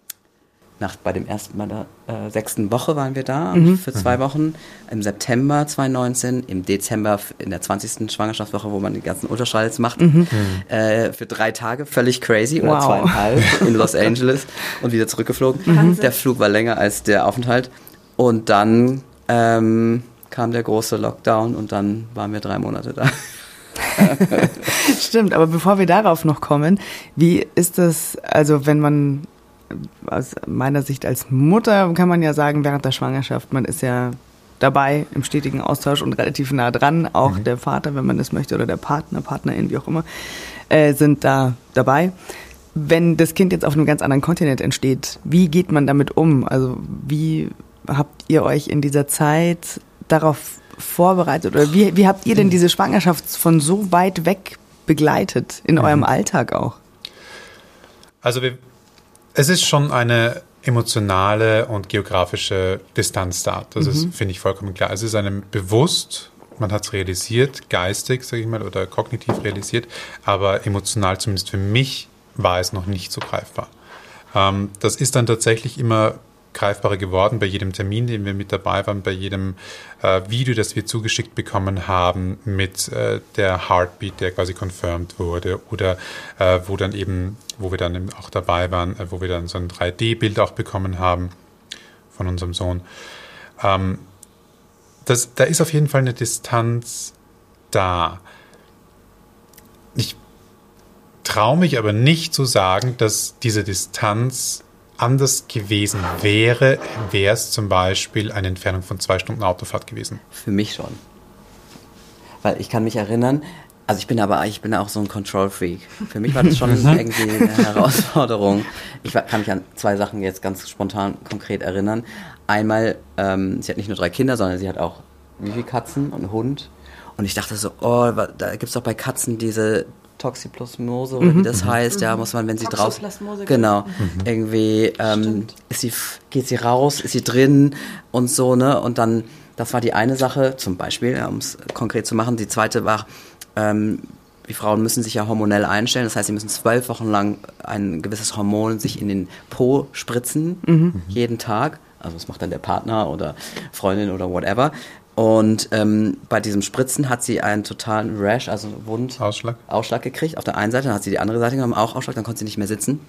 nach, bei dem ersten Mal der äh, sechsten Woche waren wir da für zwei Wochen, im September 2019, im Dezember in der 20. Schwangerschaftswoche, wo man die ganzen Ultraschalls macht, äh, für drei Tage, völlig crazy, oder Wow. zweieinhalb in Los Angeles und wieder zurückgeflogen. Der Flug war länger als der Aufenthalt und dann ähm, kam der große Lockdown und dann waren wir drei Monate da. Stimmt, aber bevor wir darauf noch kommen, wie ist das, also wenn man aus meiner Sicht als Mutter kann man ja sagen, während der Schwangerschaft, man ist ja dabei im stetigen Austausch und relativ nah dran, auch der Vater, wenn man das möchte, oder der Partner, Partnerin, wie auch immer, äh, sind da dabei. Wenn das Kind jetzt auf einem ganz anderen Kontinent entsteht, wie geht man damit um? Also wie habt ihr euch in dieser Zeit darauf vorbereitet oder wie, wie habt ihr denn diese Schwangerschaft von so weit weg begleitet in eurem Alltag auch? Also wir, es ist schon eine emotionale und geografische Distanz da. Das ist, finde ich, vollkommen klar. Es ist einem bewusst, man hat es realisiert, geistig, sage ich mal, oder kognitiv realisiert, aber emotional, zumindest für mich, war es noch nicht so greifbar. Ähm, das ist dann tatsächlich immer greifbarer geworden bei jedem Termin, den wir mit dabei waren, bei jedem äh, Video, das wir zugeschickt bekommen haben, mit äh, der Heartbeat, der quasi confirmed wurde, oder äh, wo dann eben, wo wir dann auch dabei waren, äh, wo wir dann so ein 3D-Bild auch bekommen haben von unserem Sohn. Ähm, das, da ist auf jeden Fall eine Distanz da. Ich traue mich aber nicht zu sagen, dass diese Distanz anders gewesen wäre, wäre es zum Beispiel eine Entfernung von zwei Stunden Autofahrt gewesen. Für mich schon. Weil ich kann mich erinnern, also ich bin aber ich bin auch so ein Control Freak. Für mich war das schon irgendwie eine Herausforderung. Ich kann mich an zwei Sachen jetzt ganz spontan konkret erinnern. Einmal, ähm, sie hat nicht nur drei Kinder, sondern sie hat auch wie viele Katzen und einen Hund. Und ich dachte so, oh, da gibt es doch bei Katzen diese Toxoplasmose oder wie das heißt, ja, muss man, wenn sie draußen, Toxoplasmose, genau, irgendwie ähm, ist sie, geht sie raus, ist sie drin und so, ne, und dann, das war die eine Sache, zum Beispiel, ja, um es konkret zu machen. Die zweite war, ähm, die Frauen müssen sich ja hormonell einstellen, das heißt, sie müssen zwölf Wochen lang ein gewisses Hormon sich in den Po spritzen, jeden Tag. Also das macht dann der Partner oder Freundin oder whatever. Und ähm, bei diesem Spritzen hat sie einen totalen Rash, also Wund, Ausschlag? Ausschlag gekriegt. Auf der einen Seite, dann hat sie die andere Seite genommen, auch Ausschlag, dann konnte sie nicht mehr sitzen.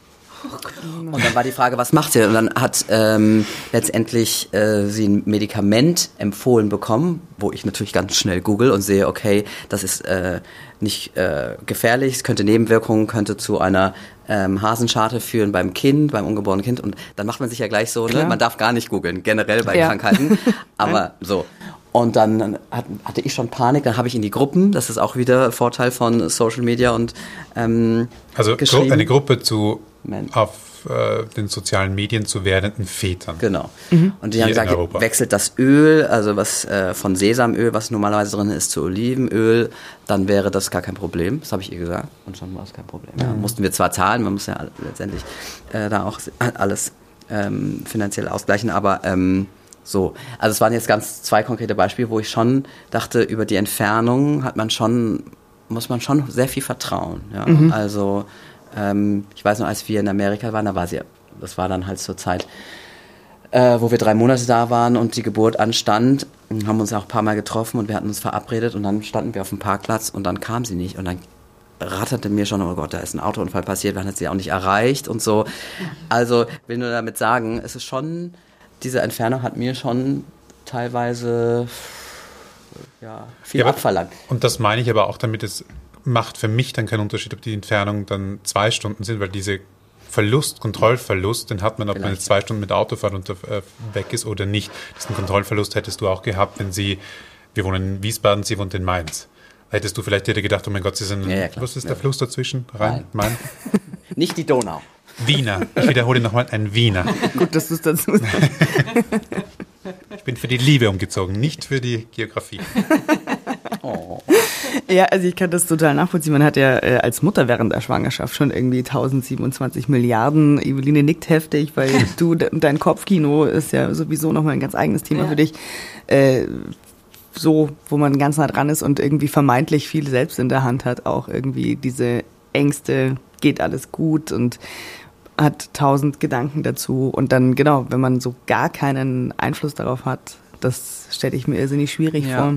Und dann war die Frage, was macht sie? Und dann hat ähm, letztendlich äh, sie ein Medikament empfohlen bekommen, wo ich natürlich ganz schnell google und sehe, okay, das ist äh, nicht äh, gefährlich, es könnte Nebenwirkungen, könnte zu einer ähm, Hasenscharte führen beim Kind, beim ungeborenen Kind. Und dann macht man sich ja gleich so, ne? Man darf gar nicht googeln, generell bei Ja. Krankheiten. Aber so. Und dann hat, hatte ich schon Panik, dann habe ich in die Gruppen, das ist auch wieder Vorteil von Social Media und ähm, Also eine Gruppe zu Men- auf äh, den sozialen Medien zu werdenden Vätern. Genau. Mhm. Und die haben Hier gesagt, wechselt das Öl, also was äh, von Sesamöl, was normalerweise drin ist, zu Olivenöl, dann wäre das gar kein Problem. Das habe ich ihr gesagt. Und schon war es kein Problem. Ja, mussten wir zwar zahlen, man muss ja letztendlich äh, da auch alles ähm, finanziell ausgleichen, aber ähm, so. Also es waren jetzt ganz zwei konkrete Beispiele, wo ich schon dachte, über die Entfernung hat man schon, muss man schon sehr viel vertrauen. Ja? Also ähm, ich weiß noch, als wir in Amerika waren, da war sie, das war dann halt zur Zeit, äh, wo wir drei Monate da waren und die Geburt anstand, haben uns auch ein paar Mal getroffen und wir hatten uns verabredet und dann standen wir auf dem Parkplatz und dann kam sie nicht und dann ratterte mir schon, oh Gott, da ist ein Autounfall passiert, man hat sie auch nicht erreicht und so. Also will nur damit sagen, es ist schon, diese Entfernung hat mir schon teilweise ja, viel Ja, abverlangt. Und das meine ich aber auch damit, es macht für mich dann keinen Unterschied, ob die Entfernungen dann zwei Stunden sind, weil diese Verlust, Kontrollverlust, den hat man, ob man Vielleicht. jetzt zwei Stunden mit Autofahrt unter, äh, weg ist oder nicht. Diesen Kontrollverlust hättest du auch gehabt, wenn sie, wir wohnen in Wiesbaden, sie wohnt in Mainz. Hättest du vielleicht dir gedacht, oh mein Gott, sie sind, Ja, ja, was ist der Ja. Fluss dazwischen? Rhein, Main? Nicht die Donau. Wiener. Ich wiederhole nochmal, ein Wiener. Gut, dass du es dazu sagst. Ich bin für die Liebe umgezogen, nicht für die Geografie. Oh. Ja, also ich kann das total nachvollziehen. Man hat ja äh, als Mutter während der Schwangerschaft schon irgendwie 1027 Milliarden. Eveline nickt heftig, weil du, de- dein Kopfkino ist ja sowieso nochmal ein ganz eigenes Thema für dich. Äh, so, wo man ganz nah dran ist und irgendwie vermeintlich viel selbst in der Hand hat, auch irgendwie diese Ängste, geht alles gut und hat tausend Gedanken dazu. Und dann, genau, wenn man so gar keinen Einfluss darauf hat, das stelle ich mir irrsinnig schwierig Ja. vor.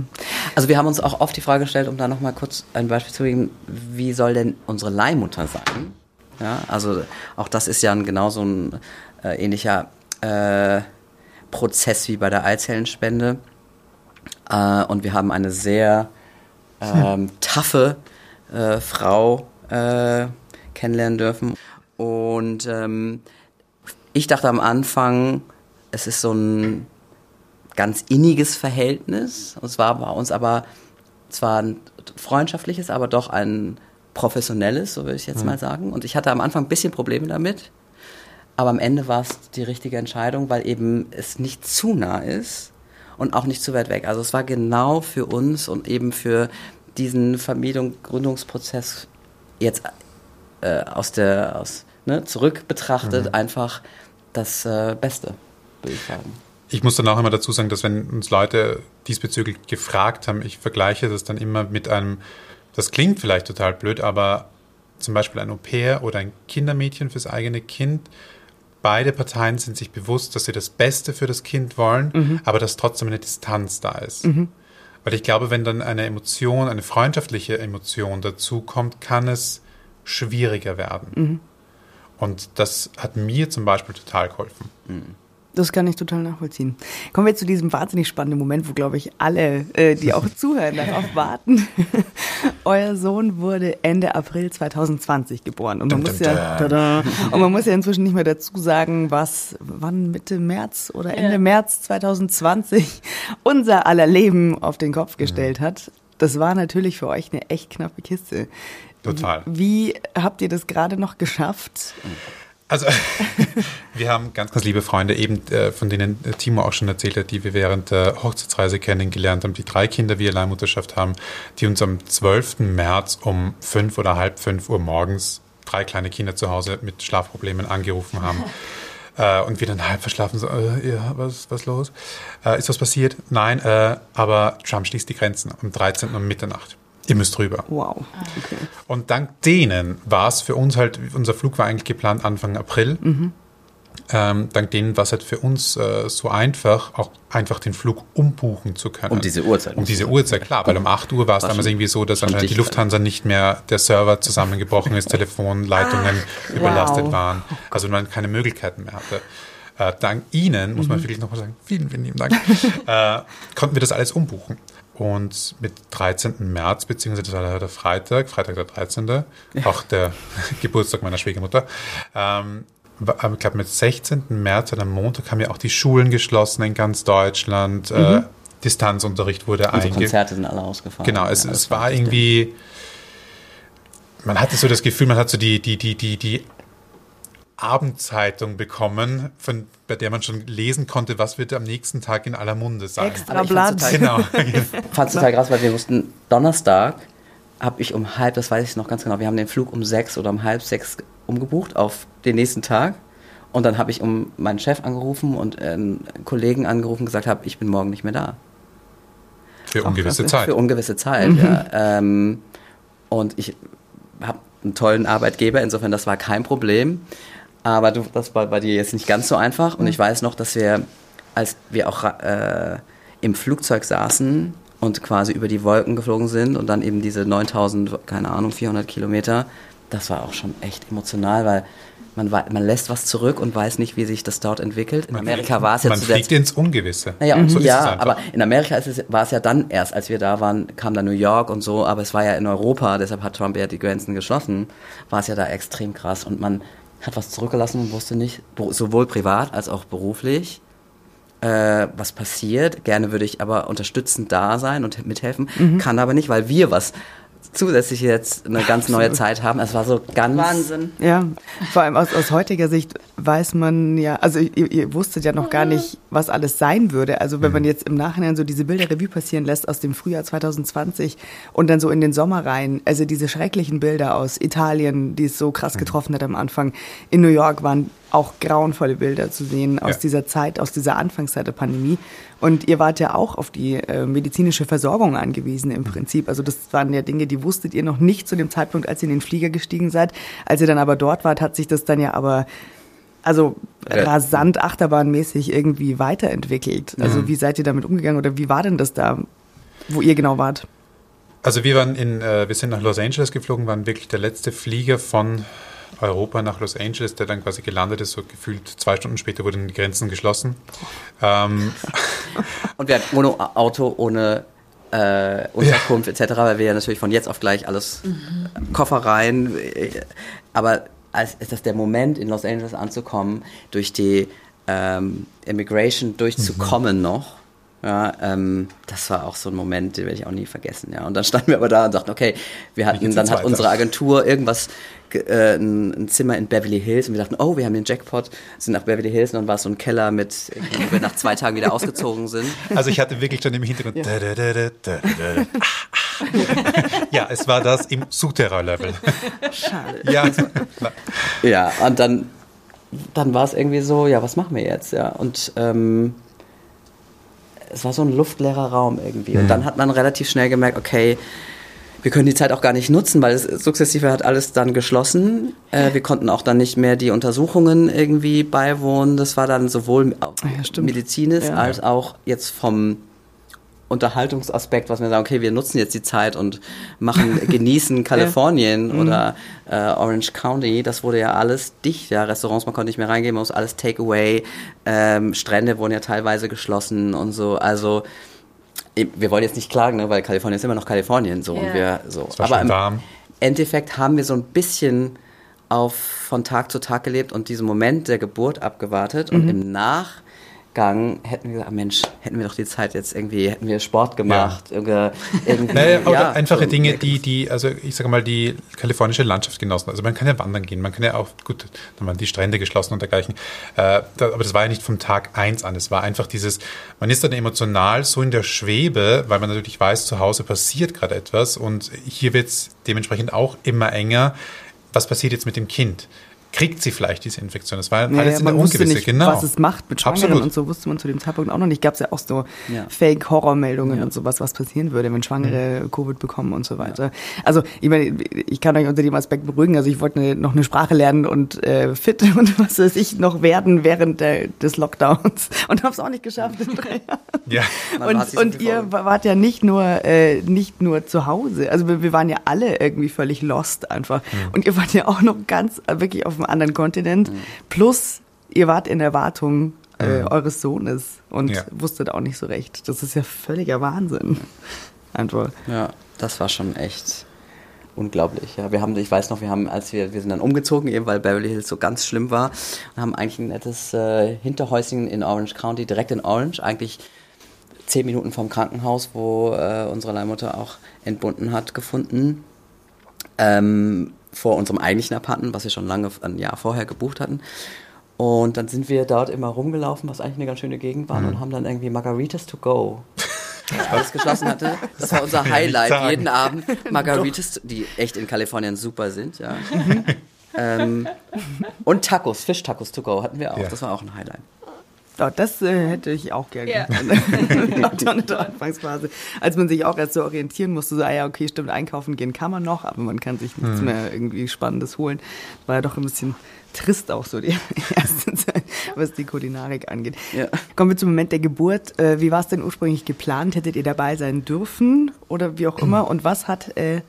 Also wir haben uns auch oft die Frage gestellt, um da nochmal kurz ein Beispiel zu geben, wie soll denn unsere Leihmutter sein? Ja, also auch das ist ja ein, genauso ein äh, ähnlicher äh, Prozess wie bei der Eizellenspende. Äh, und wir haben eine sehr ähm, taffe äh, Frau äh, kennenlernen dürfen. Und ähm, ich dachte am Anfang, es ist so ein ganz inniges Verhältnis. Es war bei uns aber zwar ein freundschaftliches, aber doch ein professionelles, so würde ich jetzt mal sagen. Und ich hatte am Anfang ein bisschen Probleme damit. Aber am Ende war es die richtige Entscheidung, weil eben es nicht zu nah ist und auch nicht zu weit weg. Also es war genau für uns und eben für diesen und Gründungsprozess jetzt äh, aus der, aus, ne, zurück betrachtet einfach das äh, Beste, würde ich sagen. Ich muss dann auch immer dazu sagen, dass wenn uns Leute diesbezüglich gefragt haben, ich vergleiche das dann immer mit einem, das klingt vielleicht total blöd, aber zum Beispiel ein Au-pair oder ein Kindermädchen fürs eigene Kind. Beide Parteien sind sich bewusst, dass sie das Beste für das Kind wollen, aber dass trotzdem eine Distanz da ist. Weil ich glaube, wenn dann eine Emotion, eine freundschaftliche Emotion dazu kommt, kann es schwieriger werden. Und das hat mir zum Beispiel total geholfen. Das kann ich total nachvollziehen. Kommen wir zu diesem wahnsinnig spannenden Moment, wo, glaube ich, alle, äh, die auch zuhören, darauf warten. Euer Sohn wurde Ende April 2020 geboren. Und man, Dum, muss dum, ja, tada, und man muss ja inzwischen nicht mehr dazu sagen, was, wann Mitte März oder Ende Ja. März 2020 unser aller Leben auf den Kopf gestellt hat. Das war natürlich für euch eine echt knappe Kiste. Total. Wie habt ihr das gerade noch geschafft? Also, wir haben ganz, ganz liebe Freunde, eben äh, von denen äh, Timo auch schon erzählt hat, die wir während der Hochzeitsreise kennengelernt haben, die drei Kinder wie Leihmutterschaft haben, die uns am 12. März um fünf oder halb fünf Uhr morgens drei kleine Kinder zu Hause mit Schlafproblemen angerufen haben. Äh, und wir dann halb verschlafen, so, äh, ja, was, was los? Äh, ist was passiert? Nein, äh, aber Trump schließt die Grenzen am 13. um Mitternacht. Ihr müsst rüber. Wow. Okay. Und dank denen war es für uns halt, unser Flug war eigentlich geplant Anfang April. Ähm, dank denen war es halt für uns äh, so einfach, auch einfach den Flug umbuchen zu können. Um diese Uhrzeit. Um diese Uhrzeit, klar, weil um 8 Uhr war es damals irgendwie so, dass anscheinend die. Lufthansa nicht mehr, der Server zusammengebrochen ist, Telefonleitungen überlastet wow. waren, also man keine Möglichkeiten mehr hatte. Äh, dank Ihnen, muss man wirklich nochmal sagen, vielen, vielen lieben Dank, äh, konnten wir das alles umbuchen. Und mit 13. März, beziehungsweise das war der Freitag, Freitag der 13., auch der Geburtstag meiner Schwiegermutter, ähm, ich glaube mit 16. März, an einem Montag, haben ja auch die Schulen geschlossen in ganz Deutschland. Äh, Distanzunterricht wurde eingeführt. Konzerte sind alle ausgefallen. Genau, es, Ja, es war richtig. irgendwie, man hatte so das Gefühl, man hat so die, die, die, die, die Abendzeitung bekommen, von, bei der man schon lesen konnte, was wird am nächsten Tag in aller Munde sein. Extra Blatt. Genau. Ich fand es total krass, weil wir wussten, Donnerstag habe ich um halb, das weiß ich noch ganz genau, wir haben den Flug um sechs oder um halb sechs umgebucht auf den nächsten Tag. Und dann habe ich um meinen Chef angerufen und einen Kollegen angerufen und gesagt habe, ich bin morgen nicht mehr da. Für ungewisse Zeit. Für ungewisse Zeit, ja. Ähm, und ich habe einen tollen Arbeitgeber, insofern das war kein Problem. Aber du, das war bei dir jetzt nicht ganz so einfach. Und ich weiß noch, dass wir, als wir auch äh, im Flugzeug saßen und quasi über die Wolken geflogen sind und dann eben diese 9000, keine Ahnung, 400 Kilometer, das war auch schon echt emotional, weil man, man lässt was zurück und weiß nicht, wie sich das dort entwickelt. In Amerika war es ja Man fliegt ins Ungewisse. naja, So ist es ja, aber in Amerika ist es, war es ja dann erst, als wir da waren, kam dann New York und so, aber es war ja in Europa, deshalb hat Trump ja die Grenzen geschlossen, war es ja da extrem krass und man hat was zurückgelassen und wusste nicht, sowohl privat als auch beruflich, äh, was passiert. Gerne würde ich aber unterstützend da sein und mithelfen, Mhm. kann aber nicht, weil wir was zusätzlich jetzt eine ganz neue Zeit haben. Es war so ganz Wahnsinn. Ja, vor allem aus, aus heutiger Sicht weiß man ja, also ihr, ihr wusstet ja noch gar nicht, was alles sein würde. Also wenn man jetzt im Nachhinein so diese Bilder Revue passieren lässt aus dem Frühjahr 2020 und dann so in den Sommer rein, also diese schrecklichen Bilder aus Italien, die es so krass getroffen hat am Anfang. In New York waren auch grauenvolle Bilder zu sehen aus Ja. dieser Zeit, aus dieser Anfangszeit der Pandemie. Und ihr wart ja auch auf die äh, medizinische Versorgung angewiesen im Prinzip. Also das waren ja Dinge, die wusstet ihr noch nicht zu dem Zeitpunkt, als ihr in den Flieger gestiegen seid. Als ihr dann aber dort wart, hat sich das dann ja aber also Ja. rasant achterbahnmäßig irgendwie weiterentwickelt. Also wie seid ihr damit umgegangen oder wie war denn das da, wo ihr genau wart? Also wir waren in, äh, wir sind nach Los Angeles geflogen, waren wirklich der letzte Flieger von Europa nach Los Angeles, der dann quasi gelandet ist. So gefühlt zwei Stunden später wurden die Grenzen geschlossen. Ähm, Und wir hatten ohne Auto, ohne äh, Unterkunft etc., weil wir ja natürlich von jetzt auf gleich alles Koffer rein. äh, Aber als ist das der Moment, in Los Angeles anzukommen, durch die ähm, Immigration durchzukommen noch. Ja, ähm, das war auch so ein Moment, den werde ich auch nie vergessen. Ja, und dann standen wir aber da und sagten, okay, wir hatten, dann hat weiter? unsere Agentur irgendwas, ge- äh, ein, Zimmer in Beverly Hills und wir dachten, oh, wir haben den Jackpot, sind nach Beverly Hills und dann war es so ein Keller mit, wo wir nach zwei Tagen wieder ausgezogen sind. also ich hatte wirklich schon im Hintergrund. Da, da, da, da. Ja, es war das im Souterrain-Level. Schade. Ja, Ja, und dann, dann war es irgendwie so, ja, was machen wir jetzt? Ja, und ähm, es war so ein luftleerer Raum irgendwie. Und dann hat man relativ schnell gemerkt, okay, wir können die Zeit auch gar nicht nutzen, weil es sukzessive hat alles dann geschlossen. Äh, wir konnten auch dann nicht mehr die Untersuchungen irgendwie beiwohnen. Das war dann sowohl ja, stimmt. medizinisch Ja. als auch jetzt vom Unterhaltungsaspekt, was wir sagen, okay, wir nutzen jetzt die Zeit und machen, genießen Kalifornien Mhm. oder äh, Orange County, das wurde ja alles dicht, ja, Restaurants, man konnte nicht mehr reingehen, man muss alles Takeaway, ähm, Strände wurden ja teilweise geschlossen und so, also wir wollen jetzt nicht klagen, ne, weil Kalifornien ist immer noch Kalifornien, so, und Ja. wir, so. war Aber schon im warm. Endeffekt haben wir so ein bisschen auf von Tag zu Tag gelebt und diesen Moment der Geburt abgewartet Mhm. und im Nachgang hätten wir gesagt, ah, Mensch, hätten wir doch die Zeit jetzt irgendwie, hätten wir Sport gemacht, irgendwie, irgendwie Naja, oder ja, einfache so Dinge, die, die, also ich sage mal, die kalifornische Landschaft genossen. Also man kann ja wandern gehen, man kann ja auch, gut, dann waren die Strände geschlossen und dergleichen. Äh, da, aber das war ja nicht vom Tag eins an. Es war einfach dieses, man ist dann emotional so in der Schwebe, weil man natürlich weiß, zu Hause passiert gerade etwas und hier wird es dementsprechend auch immer enger. Was passiert jetzt mit dem Kind? Kriegt sie vielleicht diese Infektion? Das war Ja, alles ja, in der wusste Ungewisse, nicht, genau. was es macht mit Schwangeren Absolut. und so wusste man zu dem Zeitpunkt auch noch nicht. Gab es ja auch so Ja. Fake-Horrormeldungen und sowas, was passieren würde, wenn Schwangere Mhm. Covid bekommen und so weiter. Also ich meine, ich kann euch unter dem Aspekt beruhigen. Also ich wollte noch eine Sprache lernen und äh, fit und was weiß ich noch werden während der, des Lockdowns und habe es auch nicht geschafft in drei Jahren. ja. Und, und ihr wart ja nicht nur äh, nicht nur zu Hause. Also wir, wir waren ja alle irgendwie völlig lost einfach. Und ihr wart ja auch noch ganz äh, wirklich auf einem anderen Kontinent. Plus ihr wart in Erwartung äh, eures Sohnes und Ja. wusstet auch nicht so recht. Das ist ja völliger Wahnsinn. Einfach. Ja, das war schon echt unglaublich. Ja, wir haben, ich weiß noch, wir haben, als wir, wir sind dann umgezogen, eben weil Beverly Hills so ganz schlimm war, und haben eigentlich ein nettes äh, Hinterhäuschen in Orange County, direkt in Orange, eigentlich zehn Minuten vom Krankenhaus, wo äh, unsere Leihmutter auch entbunden hat, gefunden. Ähm, vor unserem eigentlichen Apartment, was wir schon lange, ein Jahr vorher gebucht hatten. Und dann sind wir dort immer rumgelaufen, was eigentlich eine ganz schöne Gegend war, und haben dann irgendwie Margaritas to go alles geschlossen hatte. Das war unser Highlight. Jeden Abend Margaritas, die echt in Kalifornien super sind, ja. ähm, und Tacos, Fischtacos to go hatten wir auch. Ja. Das war auch ein Highlight. Ja, das äh, hätte ich auch gerne Ja. gemacht. in der Anfangsphase. Als man sich auch erst so orientieren musste, so, ah ja, okay, stimmt, einkaufen gehen kann man noch, aber man kann sich nichts mehr irgendwie Spannendes holen. War ja doch ein bisschen trist auch so die erste Zeit, was die Kulinarik angeht. Ja. Kommen wir zum Moment der Geburt. Äh, Wie war es denn ursprünglich geplant? Hättet ihr dabei sein dürfen oder wie auch immer? Und was hat äh,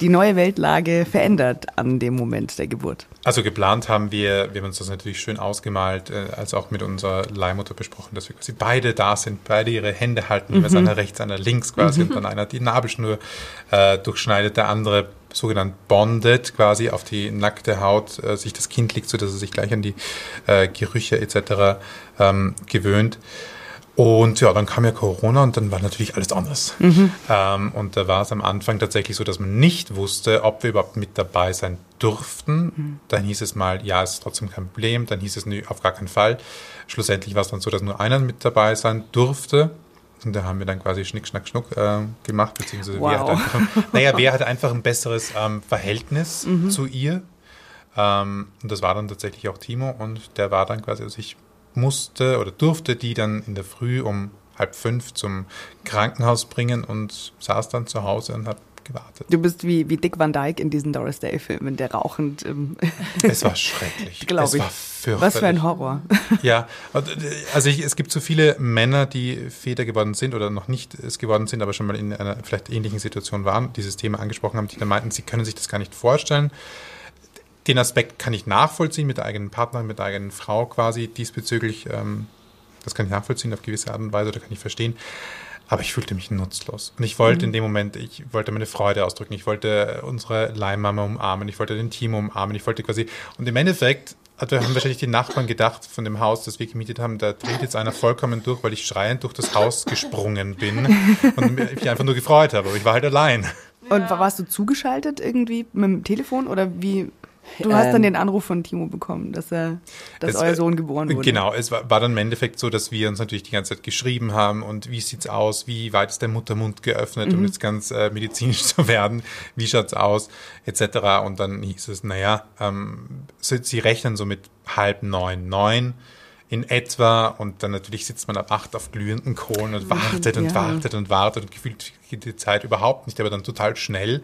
die neue Weltlage verändert an dem Moment der Geburt? Also geplant haben wir, wir haben uns das natürlich schön ausgemalt, äh, als auch mit unserer Leihmutter besprochen, dass wir quasi beide da sind, beide ihre Hände halten, jeweils einer rechts, einer links quasi und dann einer die Nabelschnur äh, durchschneidet, der andere sogenannt bondet quasi auf die nackte Haut, äh, sich das Kind liegt, so dass er sich gleich an die äh, Gerüche etc. Ähm, gewöhnt. Und ja, dann kam ja Corona und dann war natürlich alles anders. Ähm, und da war es am Anfang tatsächlich so, dass man nicht wusste, ob wir überhaupt mit dabei sein durften. Dann hieß es mal, ja, es ist trotzdem kein Problem. Dann hieß es, nö, auf gar keinen Fall. Schlussendlich war es dann so, dass nur einer mit dabei sein durfte. Und da haben wir dann quasi Schnick, Schnack, Schnuck äh, gemacht, beziehungsweise wer, hat Wow. einfach, naja, wer hat einfach ein besseres ähm, Verhältnis zu ihr. Ähm, und das war dann tatsächlich auch Timo und der war dann quasi, also ich musste oder durfte die dann in der Früh um halb fünf zum Krankenhaus bringen und saß dann zu Hause und habe gewartet. Du bist wie, wie Dick Van Dyke in diesen Doris Day-Filmen, der rauchend. Ähm, Es war schrecklich. Glaub es ich. war fürchterlich. was für ein Horror. Ja, äh, also ich, es gibt so viele Männer, die Väter geworden sind oder noch nicht es geworden sind, aber schon mal in einer vielleicht ähnlichen Situation waren, dieses Thema angesprochen haben, die dann meinten, sie können sich das gar nicht vorstellen. Den Aspekt kann ich nachvollziehen mit der eigenen Partnerin, mit der eigenen Frau quasi diesbezüglich. Ähm, das kann ich nachvollziehen auf gewisse Art und Weise oder kann ich verstehen. Aber ich fühlte mich nutzlos. Und ich wollte in dem Moment, ich wollte meine Freude ausdrücken. Ich wollte unsere Leihmama umarmen. Ich wollte den Timo umarmen. Ich wollte quasi, und im Endeffekt also haben wahrscheinlich die Nachbarn gedacht von dem Haus, das wir gemietet haben, da dreht jetzt einer vollkommen durch, weil ich schreiend durch das Haus gesprungen bin und mich einfach nur gefreut habe. Aber ich war halt allein. Und warst du zugeschaltet irgendwie mit dem Telefon oder wie? Du hast dann Ähm. den Anruf von Timo bekommen, dass er, dass Es euer war- Sohn geboren wurde. Genau, es war, war dann im Endeffekt so, dass wir uns natürlich die ganze Zeit geschrieben haben und wie sieht's aus, wie weit ist der Muttermund geöffnet, um jetzt ganz äh, medizinisch zu werden, wie schaut's aus, etc. Und dann hieß es, naja, ähm, sie, sie rechnen so mit halb neun, neun in etwa und dann natürlich sitzt man ab acht auf glühenden Kohlen und wartet und ja. wartet und wartet und gefühlt geht die Zeit überhaupt nicht, aber dann total schnell.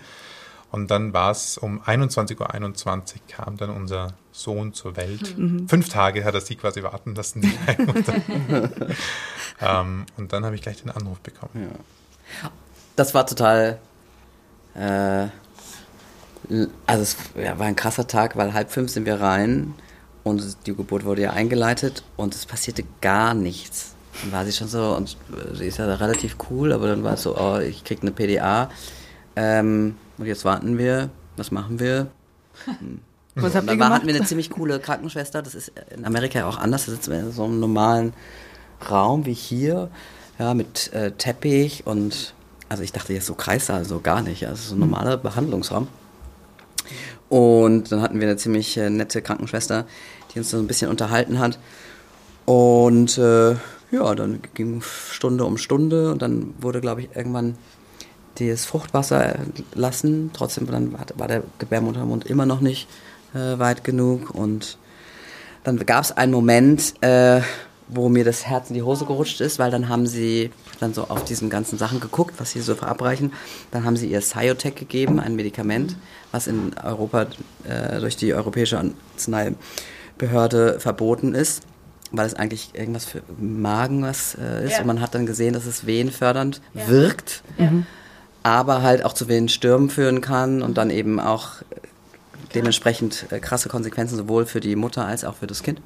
Und dann war es um 21.21 Uhr kam dann unser Sohn zur Welt. Fünf Tage hat er sie quasi warten lassen, die Leihmutter. ähm, und dann habe ich gleich den Anruf bekommen. Das war total. Äh, also, es ja, war ein krasser Tag, weil halb fünf sind wir rein und die Geburt wurde ja eingeleitet und es passierte gar nichts. Dann war sie schon so, und äh, sie ist ja relativ cool, aber dann war es so, oh, ich krieg eine PDA. Ähm, und jetzt warten wir. Was machen wir? Was habt ihr gemacht? hatten wir eine ziemlich coole Krankenschwester. Das ist in Amerika ja auch anders. Da sitzen wir in so einem normalen Raum wie hier, ja, mit äh, Teppich und also ich dachte jetzt so Kreissaal, so gar nicht. Ist so ein normaler Behandlungsraum. Und dann hatten wir eine ziemlich äh, nette Krankenschwester, die uns so ein bisschen unterhalten hat. Und äh, ja, dann ging Stunde um Stunde und dann wurde, glaube ich, irgendwann das Fruchtwasser lassen. Trotzdem dann war der Gebärmuttermund immer noch nicht äh, weit genug. Und dann gab es einen Moment, äh, wo mir das Herz in die Hose gerutscht ist, weil dann haben sie dann so auf diesen ganzen Sachen geguckt, was sie so verabreichen. Dann haben sie ihr Cyotec gegeben, ein Medikament, was in Europa äh, durch die Europäische Arzneibehörde verboten ist, weil es eigentlich irgendwas für Magen was äh, ist. Ja. Und man hat dann gesehen, dass es wehenfördernd wirkt, aber halt auch zu Wehenstürmen führen kann und dann eben auch dementsprechend äh, krasse Konsequenzen sowohl für die Mutter als auch für das Kind.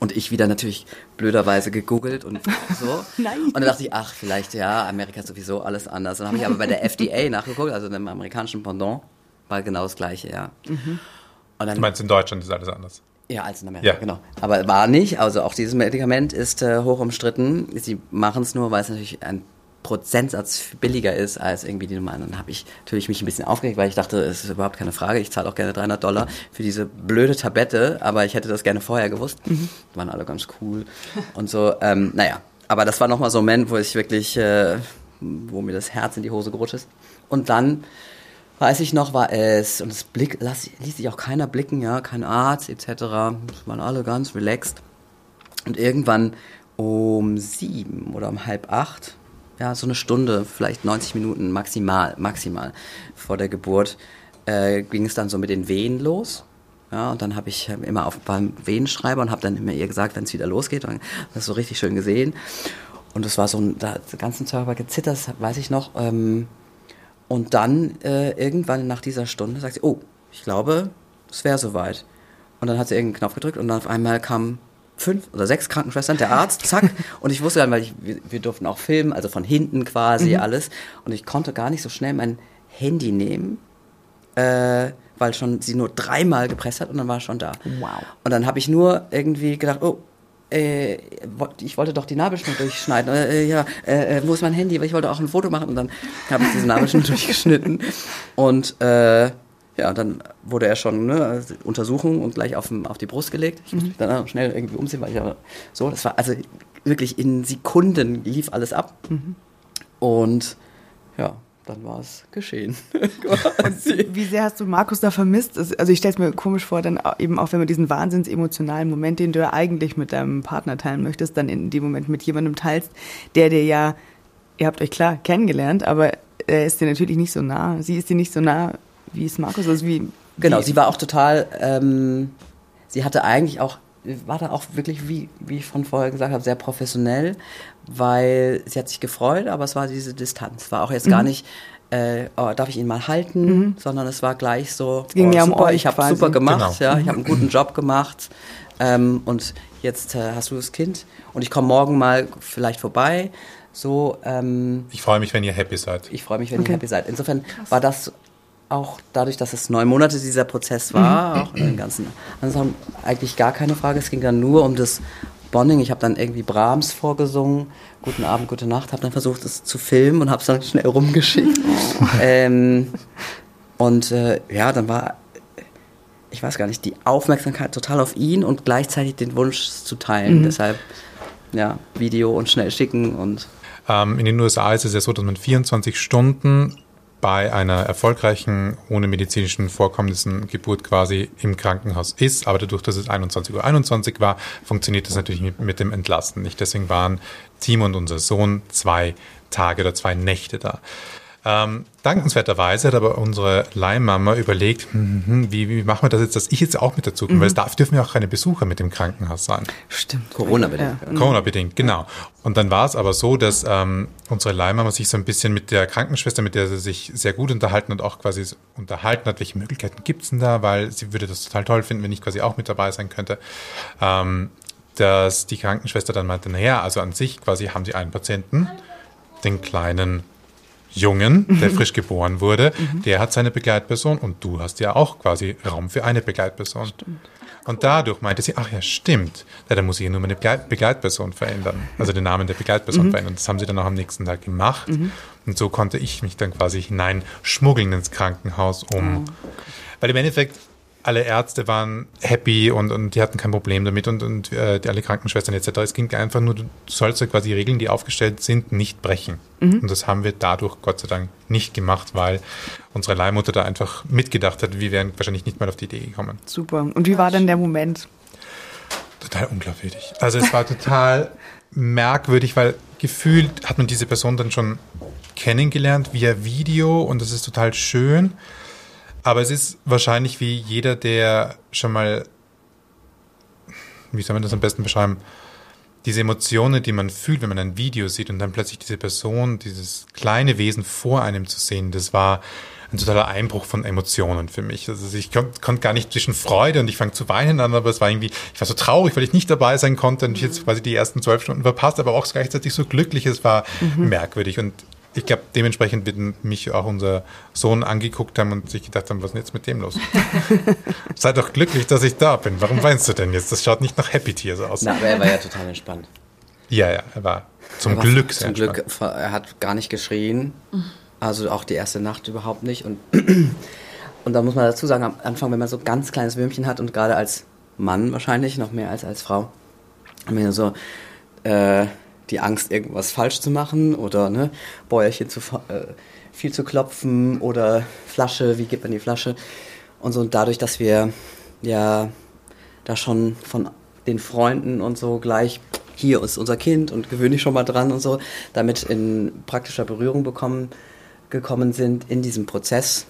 Und ich wieder natürlich blöderweise gegoogelt und so. Nein. Und dann dachte ich, ach, vielleicht ja, Amerika ist sowieso alles anders. Dann habe ich aber bei der FDA nachgeguckt, also dem amerikanischen Pendant, war genau das Gleiche, ja. Und dann Du meinst, in Deutschland ist alles anders. ja, als in Amerika, Ja. genau. Aber war nicht. Also auch dieses Medikament ist äh, hoch umstritten. Sie machen es nur, weil es natürlich ein Prozentsatz billiger ist als irgendwie die normalen. Dann habe ich natürlich mich ein bisschen aufgeregt, weil ich dachte, es ist überhaupt keine Frage. Ich zahle auch gerne 300 Dollar für diese blöde Tablette, aber ich hätte das gerne vorher gewusst. Waren alle ganz cool und so. Ähm, naja, aber das war nochmal so ein Moment, wo ich wirklich, äh, wo mir das Herz in die Hose gerutscht ist. Und dann weiß ich noch, war es, und das Blick, lass, ließ sich auch keiner blicken, ja, kein Arzt etc. Es waren alle ganz relaxed. Und irgendwann um sieben oder um halb acht, ja, so eine Stunde, vielleicht 90 Minuten maximal, maximal vor der Geburt, äh, ging es dann so mit den Wehen los. Ja, und dann habe ich immer auf beim Wehenschreiber und habe dann immer ihr gesagt, wenn es wieder losgeht. Und das so richtig schön gesehen. Und das war so ein, da ganzen Körper gezittert, weiß ich noch. Ähm, und dann äh, irgendwann nach dieser Stunde sagt sie, oh, ich glaube, es wäre soweit. Und dann hat sie irgendeinen Knopf gedrückt und dann auf einmal kamen fünf oder sechs Krankenschwestern, der Arzt, zack. Und ich wusste dann, weil ich, wir, wir durften auch filmen, also von hinten quasi alles. Und ich konnte gar nicht so schnell mein Handy nehmen, äh, weil schon sie nur dreimal gepresst hat und dann war schon da. Wow. Und dann habe ich nur irgendwie gedacht, oh, äh, ich wollte doch die Nabelschnur durchschneiden. Äh, äh, ja, äh, äh, wo ist mein Handy? Weil ich wollte auch ein Foto machen. Und dann habe ich diese Nabelschnur durchgeschnitten. Und äh, ja, dann wurde er schon ne, Untersuchung und gleich auf, auf die Brust gelegt. Ich musste mich dann auch schnell irgendwie umsehen, weil ich ja so, das war also wirklich in Sekunden lief alles ab. Und ja, dann war es geschehen. Quasi. Wie sehr hast du Markus da vermisst? Also ich stelle es mir komisch vor, dann eben auch wenn man diesen wahnsinns emotionalen Moment, den du ja eigentlich mit deinem Partner teilen möchtest, dann in dem Moment mit jemandem teilst, der dir ja, ihr habt euch klar kennengelernt, aber er ist dir natürlich nicht so nah. Sie ist dir nicht so nah, wie es Markus ist. Wie, Genau, wie, sie war auch total, ähm, sie hatte eigentlich auch, war da auch wirklich, wie, wie ich von vorher gesagt habe, sehr professionell, weil sie hat sich gefreut, aber es war diese Distanz. War auch jetzt Mhm. gar nicht, äh, oh, darf ich ihn mal halten, sondern es war gleich so, ging oh, mehr um super, euch ich habe super gemacht, Genau. ja, ich habe einen guten Job gemacht ähm, und jetzt äh, hast du das Kind und ich komme morgen mal vielleicht vorbei. So, ähm, Ich freue mich, wenn ihr happy seid. ich freue mich, wenn Okay. ihr happy seid. Insofern war das auch dadurch, dass es neun Monate dieser Prozess war, auch in den ganzen Sachen, eigentlich gar keine Frage. Es ging dann nur um das Bonding. Ich habe dann irgendwie Brahms vorgesungen. Guten Abend, gute Nacht. Habe dann versucht, es zu filmen und habe es dann schnell rumgeschickt. ähm, und äh, ja, dann war, ich weiß gar nicht, die Aufmerksamkeit total auf ihn und gleichzeitig den Wunsch zu teilen. Deshalb, ja, Video und schnell schicken und Ähm, in den USA ist es ja so, dass man 24 Stunden bei einer erfolgreichen, ohne medizinischen Vorkommnissen Geburt quasi im Krankenhaus ist. Aber dadurch, dass es 21.21 Uhr 21 war, funktioniert das natürlich mit, mit dem Entlasten nicht. Deswegen waren Team und unser Sohn zwei Tage oder zwei Nächte da. Ähm, dankenswerterweise hat aber unsere Leihmama überlegt, hm, hm, wie, wie machen wir das jetzt, dass ich jetzt auch mit dazu komme, weil es darf, dürfen ja auch keine Besucher mit dem Krankenhaus sein. Stimmt. Corona-bedingt. Ja. Corona-bedingt, genau. Und dann war es aber so, dass ähm, unsere Leihmama sich so ein bisschen mit der Krankenschwester, mit der sie sich sehr gut unterhalten und auch quasi unterhalten hat, welche Möglichkeiten gibt's denn da, weil sie würde das total toll finden, wenn ich quasi auch mit dabei sein könnte. Ähm, dass die Krankenschwester dann meinte, naja, also an sich quasi haben sie einen Patienten, den kleinen Jungen, der frisch geboren wurde, der hat seine Begleitperson und du hast ja auch quasi Raum für eine Begleitperson. Und dadurch meinte sie, ach ja, stimmt, ja, dann muss ich ja nur meine Begleit Begleitperson verändern, also den Namen der Begleitperson verändern. Das haben sie dann auch am nächsten Tag gemacht. Und so konnte ich mich dann quasi hineinschmuggeln ins Krankenhaus, um, weil im Endeffekt alle Ärzte waren happy und, und die hatten kein Problem damit und, und äh, die, alle Krankenschwestern etc. Es ging einfach nur, du sollst ja quasi Regeln, die aufgestellt sind, nicht brechen. Und das haben wir dadurch Gott sei Dank nicht gemacht, weil unsere Leihmutter da einfach mitgedacht hat, wir wären wahrscheinlich nicht mal auf die Idee gekommen. Super. Und wie war denn der Moment? Total unglaubwürdig. Also es war total merkwürdig, weil gefühlt hat man diese Person dann schon kennengelernt via Video und das ist total schön. Aber es ist wahrscheinlich wie jeder, der schon mal, wie soll man das am besten beschreiben, diese Emotionen, die man fühlt, wenn man ein Video sieht und dann plötzlich diese Person, dieses kleine Wesen vor einem zu sehen, das war ein totaler Einbruch von Emotionen für mich. Also ich konnte konnt gar nicht zwischen Freude und ich fange zu weinen an, aber es war irgendwie, ich war so traurig, weil ich nicht dabei sein konnte und ich jetzt quasi die ersten zwölf Stunden verpasst, aber auch gleichzeitig so glücklich. Es war merkwürdig und ich glaube, dementsprechend wird mich auch unser Sohn angeguckt haben und sich gedacht haben, was ist denn jetzt mit dem los? Sei doch glücklich, dass ich da bin. Warum weinst du denn jetzt? Das schaut nicht nach Happy Tears aus. Na, aber er war ja total entspannt. Ja, ja, er war zum Er war Glück sehr Zum Glück, entspannt. er hat gar nicht geschrien. Also auch die erste Nacht überhaupt nicht. Und, und da muss man dazu sagen, am Anfang, wenn man so ganz kleines Würmchen hat und gerade als Mann wahrscheinlich, noch mehr als als Frau, haben wir so äh, die Angst, irgendwas falsch zu machen oder ne, Bäuerchen zu äh, viel zu klopfen oder Flasche, wie gibt man die Flasche? Und so und dadurch, dass wir ja da schon von den Freunden und so gleich hier ist unser Kind und gewöhn dich schon mal dran und so, damit in praktischer Berührung bekommen, gekommen sind in diesem Prozess,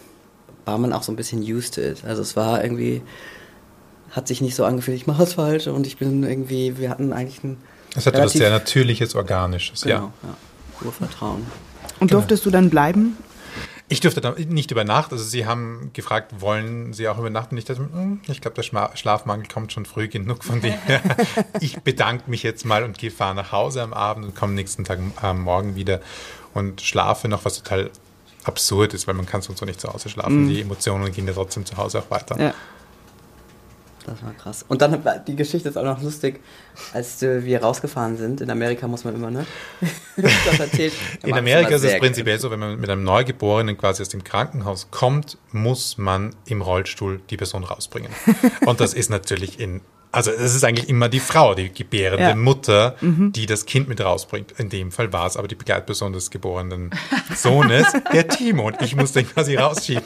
war man auch so ein bisschen used to it. Also es war irgendwie, hat sich nicht so angefühlt, ich mache es falsch und ich bin irgendwie, wir hatten eigentlich ein Es hatte was relativ- sehr Natürliches, Organisches, ja. genau, ja. Urvertrauen. Und durftest du dann bleiben? Ich durfte da nicht übernachten. Also sie haben gefragt, wollen sie auch übernachten? Ich dachte, hm, ich glaube, der Schma Schlafmangel kommt schon früh genug von dem her. ich bedanke mich jetzt mal und gehe fahre nach Hause am Abend und komme nächsten Tag äh, morgen wieder und schlafe noch, was total absurd ist, weil man kann sonst so nicht zu Hause schlafen. Mhm. Die Emotionen gehen ja trotzdem zu Hause auch weiter. Ja. Das war krass. Und dann, die Geschichte ist auch noch lustig, als äh, wir rausgefahren sind. In Amerika muss man immer, ne? das erzählt. In Amerika ist es prinzipiell so, wenn man mit einem Neugeborenen quasi aus dem Krankenhaus kommt, muss man im Rollstuhl die Person rausbringen. Und das ist natürlich in, also es ist eigentlich immer die Frau, die gebärende Ja. Mutter, die das Kind mit rausbringt. In dem Fall war es aber die Begleitperson des geborenen Sohnes, der Timo. Und ich musste ihn quasi rausschieben.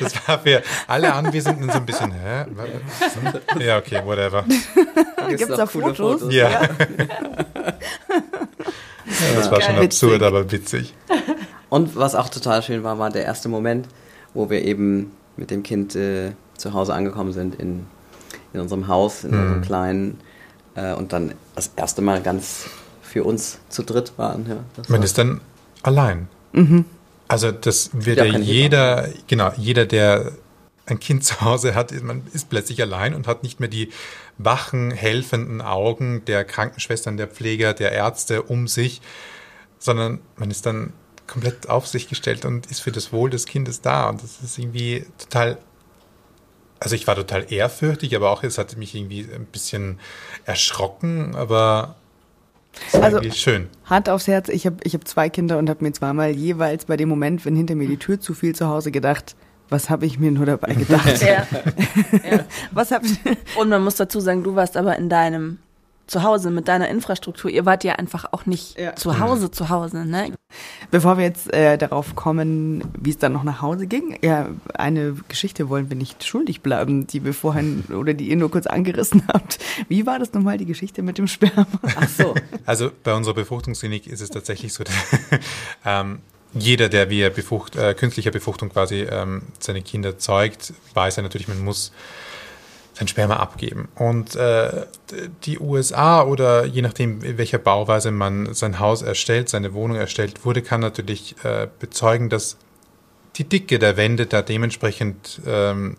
Das war für alle Anwesenden so ein bisschen, hä? Ja, okay, whatever. Gibt's da Fotos? Ja. Ja, das war schon Geil. absurd, Witzig. aber witzig. Und was auch total schön war, war der erste Moment, wo wir eben mit dem Kind äh, zu Hause angekommen sind in, in unserem Haus, in Mhm. unserem kleinen äh, und dann das erste Mal ganz für uns zu dritt waren. Ja, Man war- ist dann allein. Also das wird Ja, ja, jeder, genau, jeder, der ein Kind zu Hause hat, man ist plötzlich allein und hat nicht mehr die wachen, helfenden Augen der Krankenschwestern, der Pfleger, der Ärzte um sich, sondern man ist dann komplett auf sich gestellt und ist für das Wohl des Kindes da. Und das ist irgendwie total also ich war total ehrfürchtig, aber auch es hatte mich irgendwie ein bisschen erschrocken, aber Also- schön. Hand aufs Herz, ich habe ich hab zwei Kinder und habe mir zweimal jeweils bei dem Moment, wenn hinter mir die Tür zu fiel zu Hause gedacht, was habe ich mir nur dabei gedacht? Ja. was hab ich, Und man muss dazu sagen, du warst aber in deinem Zuhause mit deiner Infrastruktur. Ihr wart ja einfach auch nicht Ja. zu Hause zu Hause, ne? Bevor wir jetzt äh, darauf kommen, wie es dann noch nach Hause ging, ja, eine Geschichte wollen wir nicht schuldig bleiben, die wir vorhin oder die ihr nur kurz angerissen habt. Wie war das nochmal, die Geschichte mit dem Sperma? Ach so. Also bei unserer Befruchtungsklinik ist es tatsächlich so, dass ähm, jeder, der via Befucht, äh, künstlicher Befruchtung quasi ähm, seine Kinder zeugt, weiß ja natürlich, man muss sein Sperma abgeben. Und äh, die USA oder je nachdem, in welcher Bauweise man sein Haus erstellt, seine Wohnung erstellt wurde, kann natürlich äh, bezeugen, dass die Dicke der Wände da dementsprechend ähm,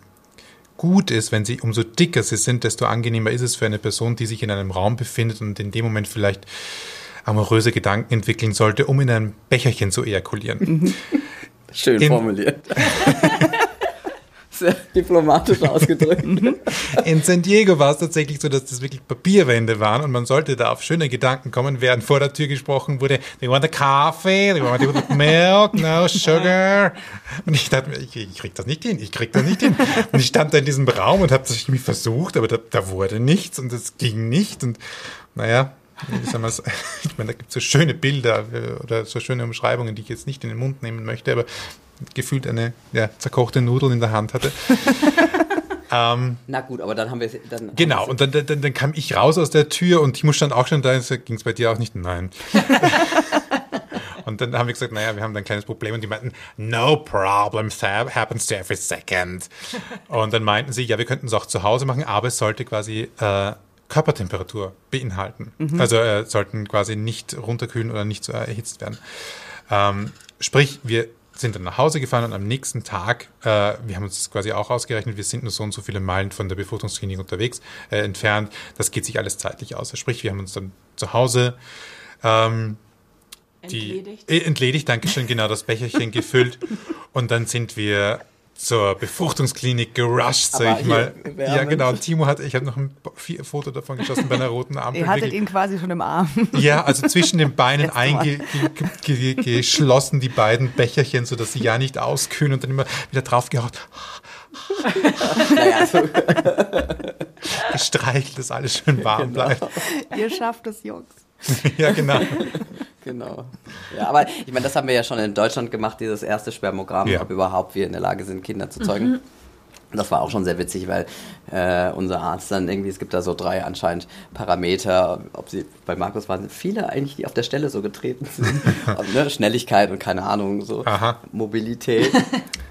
gut ist, wenn sie umso dicker sie sind, desto angenehmer ist es für eine Person, die sich in einem Raum befindet und in dem Moment vielleicht amoröse Gedanken entwickeln sollte, um in ein Becherchen zu ejakulieren. Schön In- formuliert. Sehr diplomatisch ausgedrückt. In San Diego war es tatsächlich so, dass das wirklich Papierwände waren und man sollte da auf schöne Gedanken kommen, während vor der Tür gesprochen wurde, they want a coffee, they want a milk, no sugar. Und ich dachte mir, ich, ich krieg das nicht hin, ich krieg das nicht hin. Und ich stand da in diesem Raum und habe das irgendwie versucht, aber da, da wurde nichts und es ging nicht und naja, soll man's- ich meine, da gibt es so schöne Bilder äh, oder so schöne Umschreibungen, die ich jetzt nicht in den Mund nehmen möchte, aber gefühlt eine ja, zerkochte Nudel in der Hand hatte. ähm, Na gut, aber dann haben wir dann Genau, und dann, dann, dann kam ich raus aus der Tür und Timo stand auch schon da und ging es bei dir auch nicht? Nein. und dann haben wir gesagt, naja, wir haben da ein kleines Problem und die meinten, no problem, happens to every second. Und dann meinten sie, ja, wir könnten es auch zu Hause machen, aber es sollte quasi äh, Körpertemperatur beinhalten. Also äh, sollten quasi nicht runterkühlen oder nicht so erhitzt werden. Ähm, sprich, wir sind dann nach Hause gefahren und am nächsten Tag, äh, wir haben uns das quasi auch ausgerechnet, wir sind nur so und so viele Meilen von der Befruchtungsklinik unterwegs, äh, entfernt. Das geht sich alles zeitlich aus. Sprich, wir haben uns dann zu Hause ähm, die Entledigt. Äh, entledigt, danke schön, genau das Becherchen gefüllt und dann sind wir zur Befruchtungsklinik gerusht, sag ich mal. Ja, genau. Und Timo hat, ich habe noch ein Foto davon geschossen bei einer roten Ampel. Ihr hattet Wirklich- ihn quasi schon im Arm. ja, also zwischen den Beinen eingeschlossen, die beiden Becherchen, sodass sie ja nicht auskühlen und dann immer wieder draufgehauen, Naja, also, gestreichelt, dass alles schön warm Genau. bleibt. Ihr schafft es, Jungs. Ja, genau. genau. Ja, aber ich meine, das haben wir ja schon in Deutschland gemacht, dieses erste Spermogramm, Ja. ob überhaupt wir in der Lage sind, Kinder zu zeugen. Das war auch schon sehr witzig, weil äh, unser Arzt dann irgendwie, es gibt da so drei anscheinend Parameter, ob sie, bei Markus waren viele eigentlich, die auf der Stelle so getreten sind. Und, ne, Schnelligkeit und keine Ahnung, so Aha. Mobilität.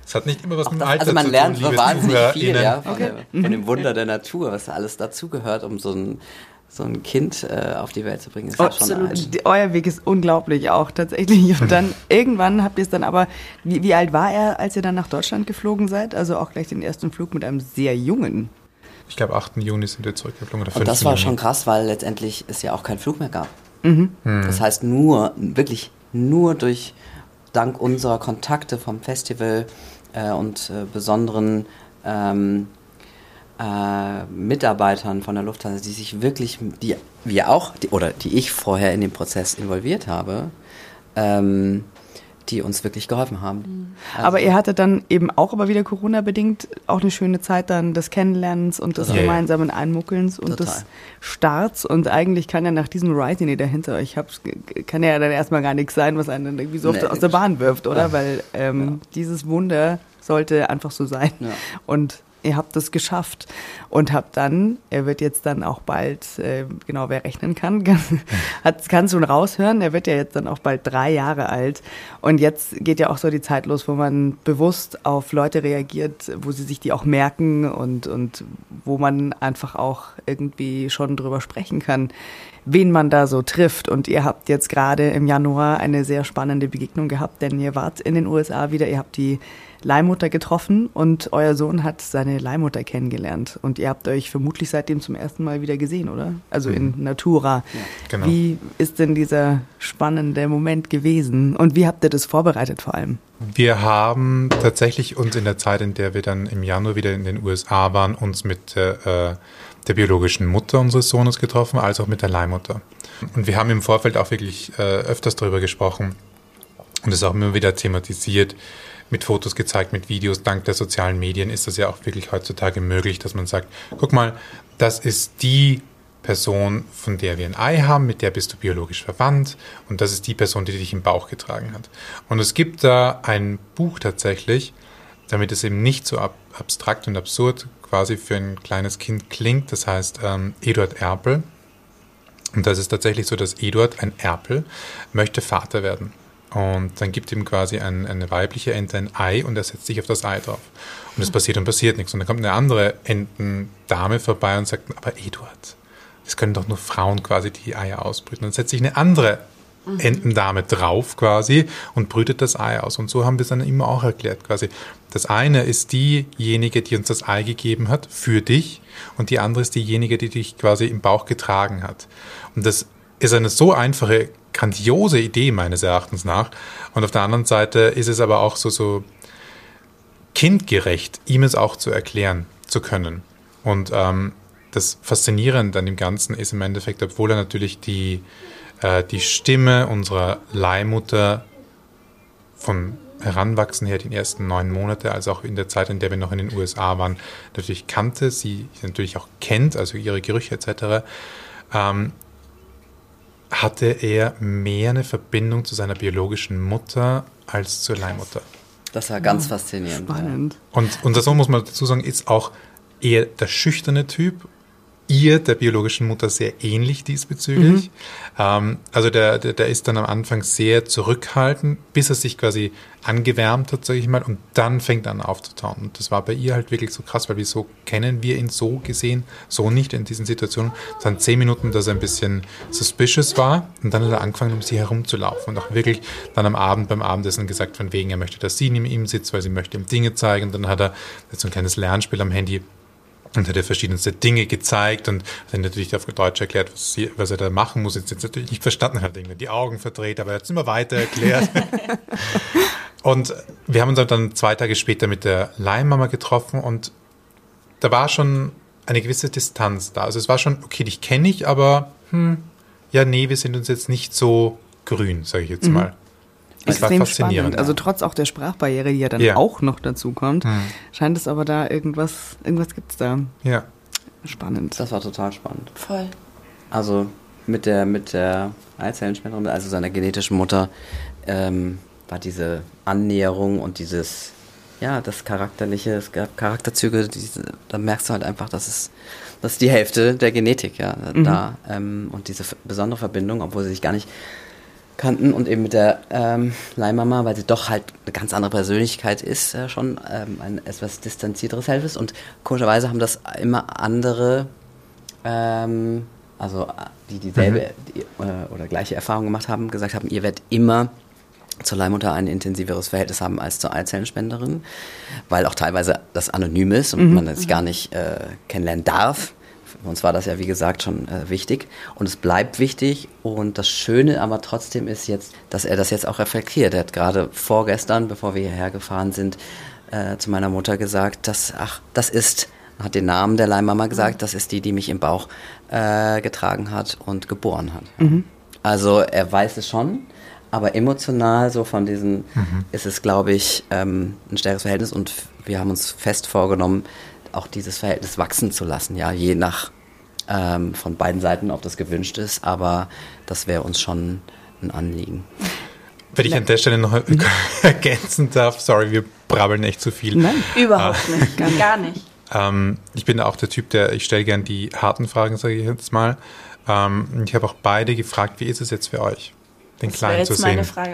Es hat nicht immer was mit dem Alter also man zu lernt tun, wahnsinnig viel ja, von, der, von dem Wunder der Natur, was da alles dazugehört, um so ein, so ein Kind äh, auf die Welt zu bringen, ist Oh, ja schon Die- Euer Weg ist unglaublich auch tatsächlich. Und dann irgendwann habt ihr es dann aber, wie, wie alt war er, als ihr dann nach Deutschland geflogen seid? Also auch gleich den ersten Flug mit einem sehr jungen. Ich glaube, 8. Juni sind wir zurückgeflogen. Oder Und das 5. war Juni. schon krass, weil letztendlich es ja auch keinen Flug mehr gab. Das heißt, nur, wirklich nur durch, dank unserer Kontakte vom Festival äh, und äh, besonderen ähm, äh, Mitarbeitern von der Lufthansa, die sich wirklich, die wir auch, die, oder die ich vorher in den Prozess involviert habe, ähm, die uns wirklich geholfen haben. Also- aber ihr hattet dann eben auch aber wieder Corona-bedingt auch eine schöne Zeit dann des Kennenlernens und des Total. gemeinsamen Einmuckelns und des. Starts. Und eigentlich kann ja nach diesem Ride, den ihr da hinter euch habt, kann ja dann erstmal gar nichts sein, was einen dann irgendwie so Nee. aus der Bahn wirft, oder? Ja. Weil ähm, dieses Wunder sollte einfach so sein. Ja. Und ihr habt es geschafft und habt dann, er wird jetzt dann auch bald, äh, genau wer rechnen kann, hat, kann schon raushören, er wird ja jetzt dann auch bald drei Jahre alt. Und jetzt geht ja auch so die Zeit los, wo man bewusst auf Leute reagiert, wo sie sich die auch merken und, und wo man einfach auch irgendwie schon drüber sprechen kann, wen man da so trifft. Und ihr habt jetzt gerade im Januar eine sehr spannende Begegnung gehabt, denn ihr wart in den USA wieder, ihr habt die Leihmutter getroffen und euer Sohn hat seine Leihmutter kennengelernt. Und ihr habt euch vermutlich seitdem zum ersten Mal wieder gesehen, oder? Also in Natura. Genau. Wie ist denn dieser spannende Moment gewesen? Und wie habt ihr das vorbereitet vor allem? Wir haben tatsächlich uns in der Zeit, in der wir dann im Januar wieder in den USA waren, uns mit äh, der biologischen Mutter unseres Sohnes getroffen, als auch mit der Leihmutter. Und wir haben im Vorfeld auch wirklich äh, öfters darüber gesprochen und es auch immer wieder thematisiert, mit Fotos gezeigt, mit Videos. Dank der sozialen Medien ist das ja auch wirklich heutzutage möglich, dass man sagt, guck mal, das ist die Person, von der wir ein Ei haben, mit der bist du biologisch verwandt und das ist die Person, die dich im Bauch getragen hat. Und es gibt da ein Buch tatsächlich, damit es eben nicht so ab abstrakt und absurd quasi für ein kleines Kind klingt, das heißt ähm, Eduard Erpel. Und das ist tatsächlich so, dass Eduard, ein Erpel, möchte Vater werden. Und dann gibt ihm quasi ein, eine weibliche Ente ein Ei und er setzt sich auf das Ei drauf. Und es passiert und passiert nichts. Und dann kommt eine andere Entendame vorbei und sagt, aber Eduard, es können doch nur Frauen quasi die Eier ausbrüten. Dann setzt sich eine andere Entendame drauf quasi und brütet das Ei aus. Und so haben wir es dann immer auch erklärt quasi. Das eine ist diejenige, die uns das Ei gegeben hat für dich und die andere ist diejenige, die dich quasi im Bauch getragen hat. Und das ist eine so einfache, grandiose Idee meines Erachtens nach. Und auf der anderen Seite ist es aber auch so, so kindgerecht, ihm es auch zu erklären zu können. Und ähm, das Faszinierende an dem Ganzen ist im Endeffekt, obwohl er natürlich die, äh, die Stimme unserer Leihmutter vom Heranwachsen her, die ersten neun Monate, als auch in der Zeit, in der wir noch in den USA waren, natürlich kannte, sie natürlich auch kennt, also ihre Gerüche etc., ähm, hatte er mehr eine Verbindung zu seiner biologischen Mutter als zur Leihmutter. Das war ganz faszinierend. Spannend. Und unser Sohn, muss man dazu sagen, ist auch eher der schüchterne Typ. Ihr, der biologischen Mutter, sehr ähnlich diesbezüglich. Ähm, also der, der, der ist dann am Anfang sehr zurückhaltend, bis er sich quasi angewärmt hat, sage ich mal, und dann fängt er an aufzutauen. Und das war bei ihr halt wirklich so krass, weil wieso kennen wir ihn so gesehen, so nicht in diesen Situationen. Es waren zehn Minuten, dass er ein bisschen suspicious war und dann hat er angefangen, um sie herumzulaufen und auch wirklich dann am Abend beim Abendessen gesagt, von wegen, er möchte, dass sie neben ihm sitzt, weil sie möchte ihm Dinge zeigen. Und dann hat er so ein kleines Lernspiel am Handy und hat er verschiedenste Dinge gezeigt und hat natürlich auf Deutsch erklärt, was, sie, was er da machen muss. Jetzt, jetzt natürlich nicht verstanden, hat irgendwie die Augen verdreht, aber er hat es immer weiter erklärt. und wir haben uns dann zwei Tage später mit der Leihmama getroffen und da war schon eine gewisse Distanz da. Also es war schon, okay, dich kenne ich, aber hm, ja, nee, wir sind uns jetzt nicht so grün, sage ich jetzt mal. Das war Extrem faszinierend. spannend. Also trotz auch der Sprachbarriere, die ja dann Ja. auch noch dazu kommt, scheint es aber da irgendwas, irgendwas gibt's da. ja. Spannend. Das war total spannend. Voll. Also mit der, mit der Eizellenspenderin, also seiner genetischen Mutter, ähm, war diese Annäherung und dieses, ja, das Charakterliche, es gab Charakterzüge, diese, da merkst du halt einfach, dass es, das ist die Hälfte der Genetik, ja, da, ähm, und diese besondere Verbindung, obwohl sie sich gar nicht kannten und eben mit der ähm, Leihmama, weil sie doch halt eine ganz andere Persönlichkeit ist, äh, schon ähm, ein etwas distanzierteres Verhältnis und komischerweise haben das immer andere ähm, also die dieselbe die, äh, oder gleiche Erfahrung gemacht haben, gesagt haben, ihr werdet immer zur Leihmutter ein intensiveres Verhältnis haben als zur Eizellenspenderin, weil auch teilweise das anonym ist und mhm. man sich gar nicht äh, kennenlernen darf. Uns war das ja, wie gesagt, schon äh, wichtig und es bleibt wichtig. Und das Schöne aber trotzdem ist jetzt, dass er das jetzt auch reflektiert. Er hat gerade vorgestern, bevor wir hierher gefahren sind, äh, zu meiner Mutter gesagt, dass, ach, das ist, hat den Namen der Leihmama gesagt, das ist die, die mich im Bauch äh, getragen hat und geboren hat. Mhm. Also er weiß es schon, aber emotional so von diesen mhm. ist es, glaube ich, ähm, ein stärkeres Verhältnis und wir haben uns fest vorgenommen, auch dieses Verhältnis wachsen zu lassen, ja, je nach ähm, von beiden Seiten, ob das gewünscht ist, aber das wäre uns schon ein Anliegen. Wenn ich an der Stelle noch ergänzen darf, sorry, wir brabbeln echt zu viel. Nein, überhaupt ah. nicht, gar, gar nicht. Ähm, ich bin auch der Typ, der, ich stelle gern die harten Fragen, sage ich jetzt mal. Ähm, ich habe auch beide gefragt, wie ist es jetzt für euch? Den das Kleinen zu sehen. Gewesen,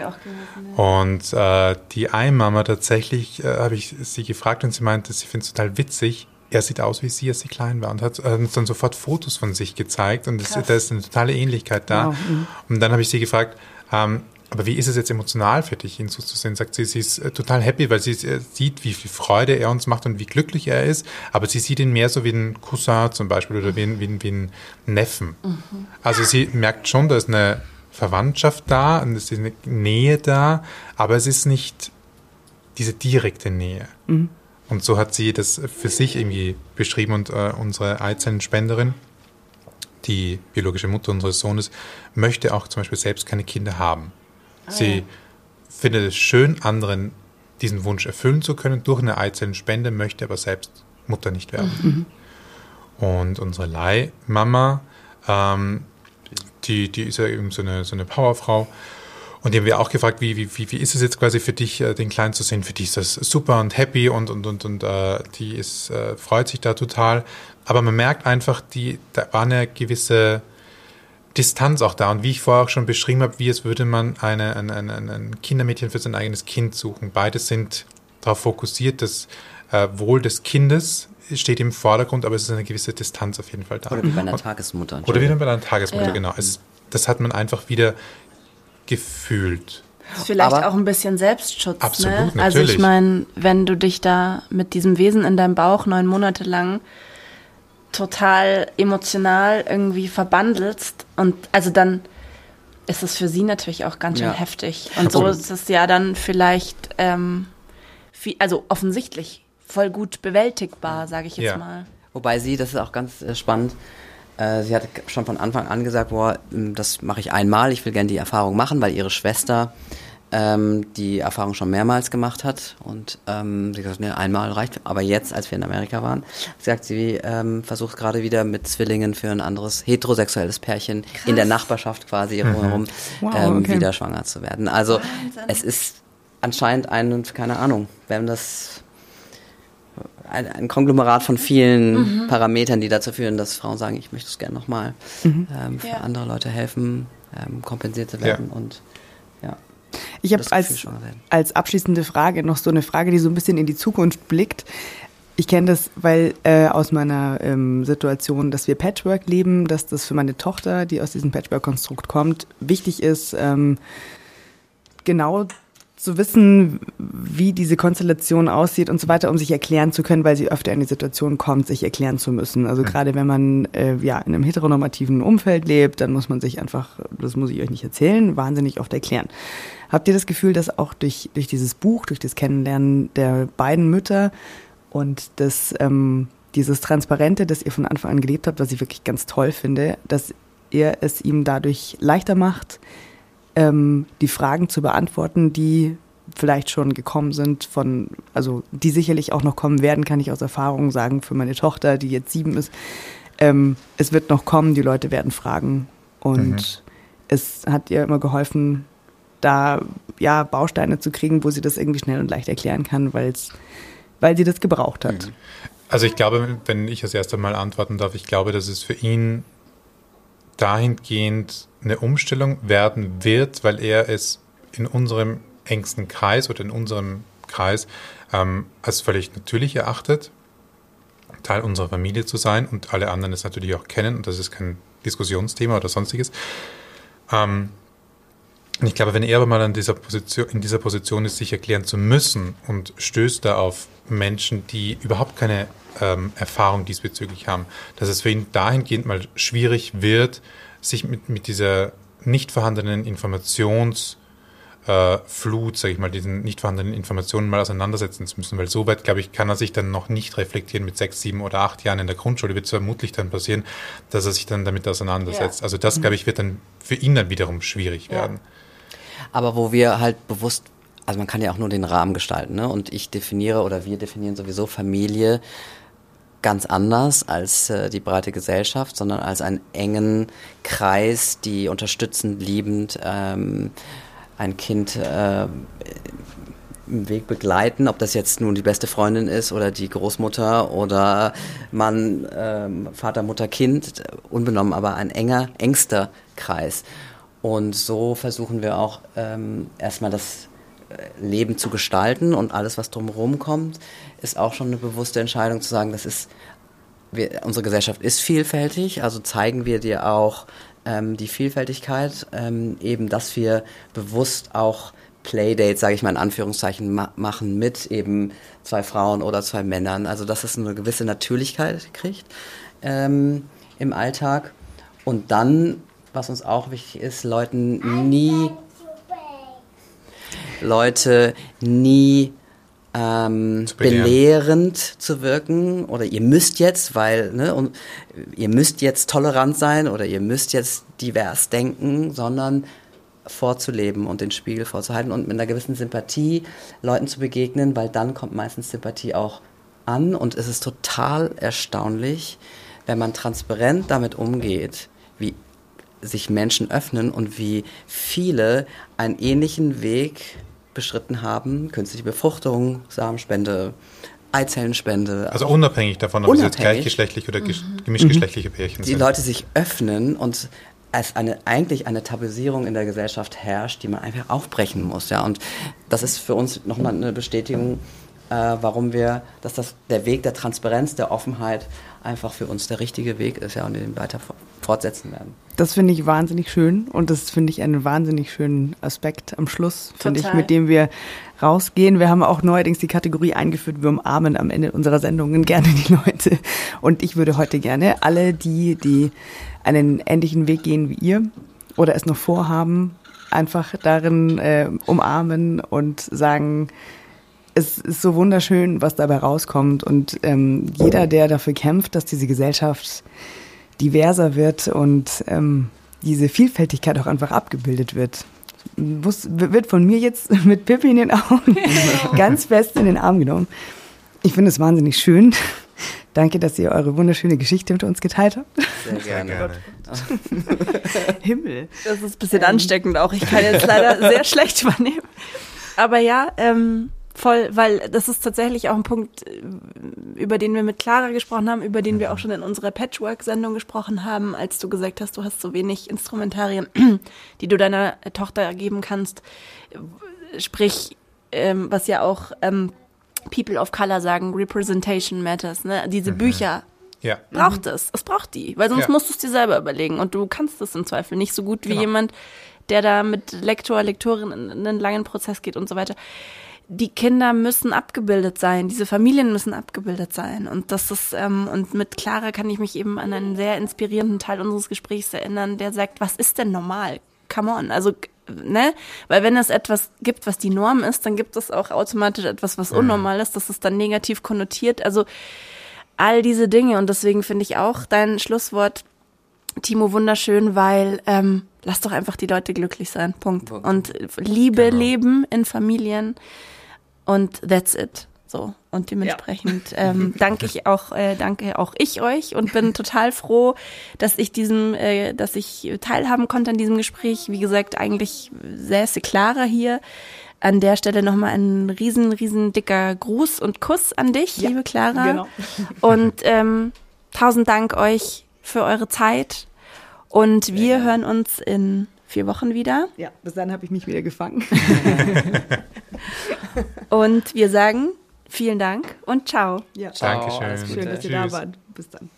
ja. Und äh, die Einmama tatsächlich, äh, habe ich sie gefragt und sie meinte, sie findet es total witzig. Er sieht aus wie sie, als sie klein war und hat äh, uns dann sofort Fotos von sich gezeigt und das, da ist eine totale Ähnlichkeit da. Wow. Mhm. Und dann habe ich sie gefragt, ähm, aber wie ist es jetzt emotional für dich, ihn so zu sehen? Sagt sie, sie ist äh, total happy, weil sie äh, sieht, wie viel Freude er uns macht und wie glücklich er ist. Aber sie sieht ihn mehr so wie einen Cousin zum Beispiel oder wie, wie, wie einen Neffen. Mhm. Also sie merkt schon, da ist eine Verwandtschaft da und es ist eine Nähe da, aber es ist nicht diese direkte Nähe. Mhm. Und so hat sie das für sich irgendwie beschrieben und äh, unsere Eizellenspenderin, die biologische Mutter unseres Sohnes, möchte auch zum Beispiel selbst keine Kinder haben. Ah, sie ja. findet es schön, anderen diesen Wunsch erfüllen zu können durch eine Eizellenspende, möchte aber selbst Mutter nicht werden. Mhm. Und unsere Leihmama ähm, die, die ist ja eben so eine, so eine Powerfrau. Und die haben wir auch gefragt, wie, wie, wie, ist es jetzt quasi für dich, äh, den Kleinen zu sehen? Für die ist das super und happy und, und, und, und äh, die ist, äh, freut sich da total. Aber man merkt einfach, die, da war eine gewisse Distanz auch da. Und wie ich vorher auch schon beschrieben habe, wie es würde man eine, ein, ein, ein Kindermädchen für sein eigenes Kind suchen. Beide sind darauf fokussiert, das äh, Wohl des Kindes steht im Vordergrund, aber es ist eine gewisse Distanz auf jeden Fall da. Oder wie bei einer Tagesmutter. Oder wie bei einer Tagesmutter, ja. genau. Es, das hat man einfach wieder gefühlt. Das ist vielleicht aber auch ein bisschen Selbstschutz. Absolut, ne? Also ich meine, wenn du dich da mit diesem Wesen in deinem Bauch neun Monate lang total emotional irgendwie verbandelst und also dann ist es für sie natürlich auch ganz schön ja. heftig. Und so ist es ja dann vielleicht, ähm, viel, also offensichtlich voll gut bewältigbar, sage ich jetzt ja. mal. Wobei sie, das ist auch ganz äh, spannend, äh, sie hat schon von Anfang an gesagt, boah, das mache ich einmal, ich will gerne die Erfahrung machen, weil ihre Schwester ähm, die Erfahrung schon mehrmals gemacht hat und ähm, sie gesagt, nee, einmal reicht. Aber jetzt, als wir in Amerika waren, sagt sie, ähm, versucht gerade wieder mit Zwillingen für ein anderes heterosexuelles Pärchen Krass. in der Nachbarschaft quasi mhm. herum wow, ähm, okay. wieder schwanger zu werden. Also Wahnsinn. es ist anscheinend ein, keine Ahnung, wenn das ein, ein Konglomerat von vielen mhm. Parametern, die dazu führen, dass Frauen sagen, ich möchte es gerne nochmal mhm. ähm, für ja. andere Leute helfen, ähm, kompensiert zu werden ja. und ja. Ich habe als, als abschließende Frage noch so eine Frage, die so ein bisschen in die Zukunft blickt. Ich kenne das, weil äh, aus meiner ähm, Situation, dass wir Patchwork leben, dass das für meine Tochter, die aus diesem Patchwork-Konstrukt kommt, wichtig ist, ähm, genau zu wissen, wie diese Konstellation aussieht und so weiter, um sich erklären zu können, weil sie öfter in die Situation kommt, sich erklären zu müssen. Also mhm. gerade wenn man äh, ja in einem heteronormativen Umfeld lebt, dann muss man sich einfach, das muss ich euch nicht erzählen, wahnsinnig oft erklären. Habt ihr das Gefühl, dass auch durch, durch dieses Buch, durch das Kennenlernen der beiden Mütter und das, ähm, dieses Transparente, das ihr von Anfang an gelebt habt, was ich wirklich ganz toll finde, dass ihr es ihm dadurch leichter macht, ähm, die Fragen zu beantworten, die vielleicht schon gekommen sind von, also die sicherlich auch noch kommen werden, kann ich aus Erfahrung sagen, für meine Tochter, die jetzt sieben ist. Ähm, es wird noch kommen, die Leute werden fragen. Und mhm. es hat ihr immer geholfen, da ja Bausteine zu kriegen, wo sie das irgendwie schnell und leicht erklären kann, weil's, weil sie das gebraucht hat. Mhm. Also ich glaube, wenn ich das erste Mal antworten darf, ich glaube, dass es für ihn dahingehend eine Umstellung werden wird, weil er es in unserem engsten Kreis oder in unserem Kreis ähm, als völlig natürlich erachtet, Teil unserer Familie zu sein und alle anderen es natürlich auch kennen und das ist kein Diskussionsthema oder sonstiges. Ähm, ich glaube, wenn er aber mal an dieser Position, in dieser Position ist, sich erklären zu müssen und stößt da auf Menschen, die überhaupt keine ähm, Erfahrung diesbezüglich haben, dass es für ihn dahingehend mal schwierig wird, sich mit, mit dieser nicht vorhandenen Informations- äh, Flut, sage ich mal, diesen nicht vorhandenen Informationen mal auseinandersetzen zu müssen, weil so weit, glaube ich, kann er sich dann noch nicht reflektieren mit sechs, sieben oder acht Jahren in der Grundschule, wird es vermutlich dann passieren, dass er sich dann damit auseinandersetzt. Ja. Also das, glaube ich, wird dann für ihn dann wiederum schwierig werden. Aber wo wir halt bewusst also man kann ja auch nur den Rahmen gestalten, ne? Und ich definiere oder wir definieren sowieso Familie ganz anders als äh, die breite Gesellschaft, sondern als einen engen Kreis, die unterstützend, liebend ähm, ein Kind äh, im Weg begleiten, ob das jetzt nun die beste Freundin ist oder die Großmutter oder Mann, ähm, Vater, Mutter, Kind, unbenommen, aber ein enger, engster Kreis. Und so versuchen wir auch ähm, erstmal das äh, Leben zu gestalten und alles, was drumherum kommt, ist auch schon eine bewusste Entscheidung zu sagen, das ist, wir, unsere Gesellschaft ist vielfältig, also zeigen wir dir auch ähm, die Vielfältigkeit, ähm, eben, dass wir bewusst auch Playdates, sage ich mal in Anführungszeichen, ma machen mit eben zwei Frauen oder zwei Männern. Also dass es eine gewisse Natürlichkeit kriegt ähm, im Alltag. Und dann, was uns auch wichtig ist, Leuten nie Leute nie ähm, zu belehrend zu wirken oder ihr müsst jetzt, weil, ne, und ihr müsst jetzt tolerant sein oder ihr müsst jetzt divers denken, sondern vorzuleben und den Spiegel vorzuhalten und mit einer gewissen Sympathie Leuten zu begegnen, weil dann kommt meistens Sympathie auch an. Und es ist total erstaunlich, wenn man transparent damit umgeht, sich Menschen öffnen und wie viele einen ähnlichen Weg beschritten haben, künstliche Befruchtung, Samenspende, Eizellenspende. Also unabhängig davon, ob unabhängig. es jetzt gleichgeschlechtlich oder mhm. gemischtgeschlechtliche Pärchen die sind. Die Leute sich öffnen und es eine, eigentlich eine Tabuisierung in der Gesellschaft herrscht, die man einfach aufbrechen muss. Ja? Und das ist für uns nochmal eine Bestätigung, äh, warum wir, dass das der Weg der Transparenz, der Offenheit einfach für uns der richtige Weg ist ja, und den weiter fortsetzen werden. Das finde ich wahnsinnig schön und das finde ich einen wahnsinnig schönen Aspekt am Schluss, finde ich, mit dem wir rausgehen. Wir haben auch neuerdings die Kategorie eingeführt, wir umarmen am Ende unserer Sendungen gerne die Leute. Und ich würde heute gerne alle die, die einen ähnlichen Weg gehen wie ihr oder es noch vorhaben, einfach darin äh, umarmen und sagen, es ist so wunderschön, was dabei rauskommt. Und ähm, jeder, der dafür kämpft, dass diese Gesellschaft diverser wird und ähm, diese Vielfältigkeit auch einfach abgebildet wird, muss, wird von mir jetzt mit Pippi in den Augen ganz fest in den Arm genommen. Ich finde es wahnsinnig schön. Danke, dass ihr eure wunderschöne Geschichte mit uns geteilt habt. Sehr gerne. Himmel. Das ist ein bisschen ähm. ansteckend auch. Ich kann jetzt leider sehr schlecht übernehmen. Aber ja, ähm, Voll, weil das ist tatsächlich auch ein Punkt, äh, über den wir mit Clara gesprochen haben, über den wir auch schon in unserer Patchwork-Sendung gesprochen haben, als du gesagt hast, du hast so wenig Instrumentarien, die du deiner Tochter geben kannst. Sprich, ähm, was ja auch ähm, People of Color sagen, Representation Matters, ne? Diese mhm. Bücher. Ja. Braucht mhm. es. Es braucht die, weil sonst ja. musst du es dir selber überlegen und du kannst es im Zweifel nicht so gut wie genau. jemand, der da mit Lektor, Lektorin in einen langen Prozess geht und so weiter die Kinder müssen abgebildet sein, diese Familien müssen abgebildet sein. Und das ist, ähm, und mit Clara kann ich mich eben an einen sehr inspirierenden Teil unseres Gesprächs erinnern, der sagt, was ist denn normal? Come on. Also, ne? Weil wenn es etwas gibt, was die Norm ist, dann gibt es auch automatisch etwas, was unnormal ist, das ist dann negativ konnotiert. Also all diese Dinge. Und deswegen finde ich auch dein Schlusswort, Timo, wunderschön, weil ähm, lass doch einfach die Leute glücklich sein. Punkt. Und Liebe genau. leben in Familien und that's it. So. Und dementsprechend ja. ähm, danke ich auch, äh, danke auch ich euch und bin total froh, dass ich diesem, äh, dass ich teilhaben konnte an diesem Gespräch. Wie gesagt, eigentlich säße Clara hier. An der Stelle nochmal ein riesen, riesen dicker Gruß und Kuss an dich, ja, liebe Clara. Genau. Und ähm, tausend Dank euch für eure Zeit. Und wir ja. hören uns in vier Wochen wieder. Ja, bis dann habe ich mich wieder gefangen. und wir sagen vielen Dank und ciao. Ja. Ciao. Dankeschön. Schön, dass ihr da wart. Bis dann.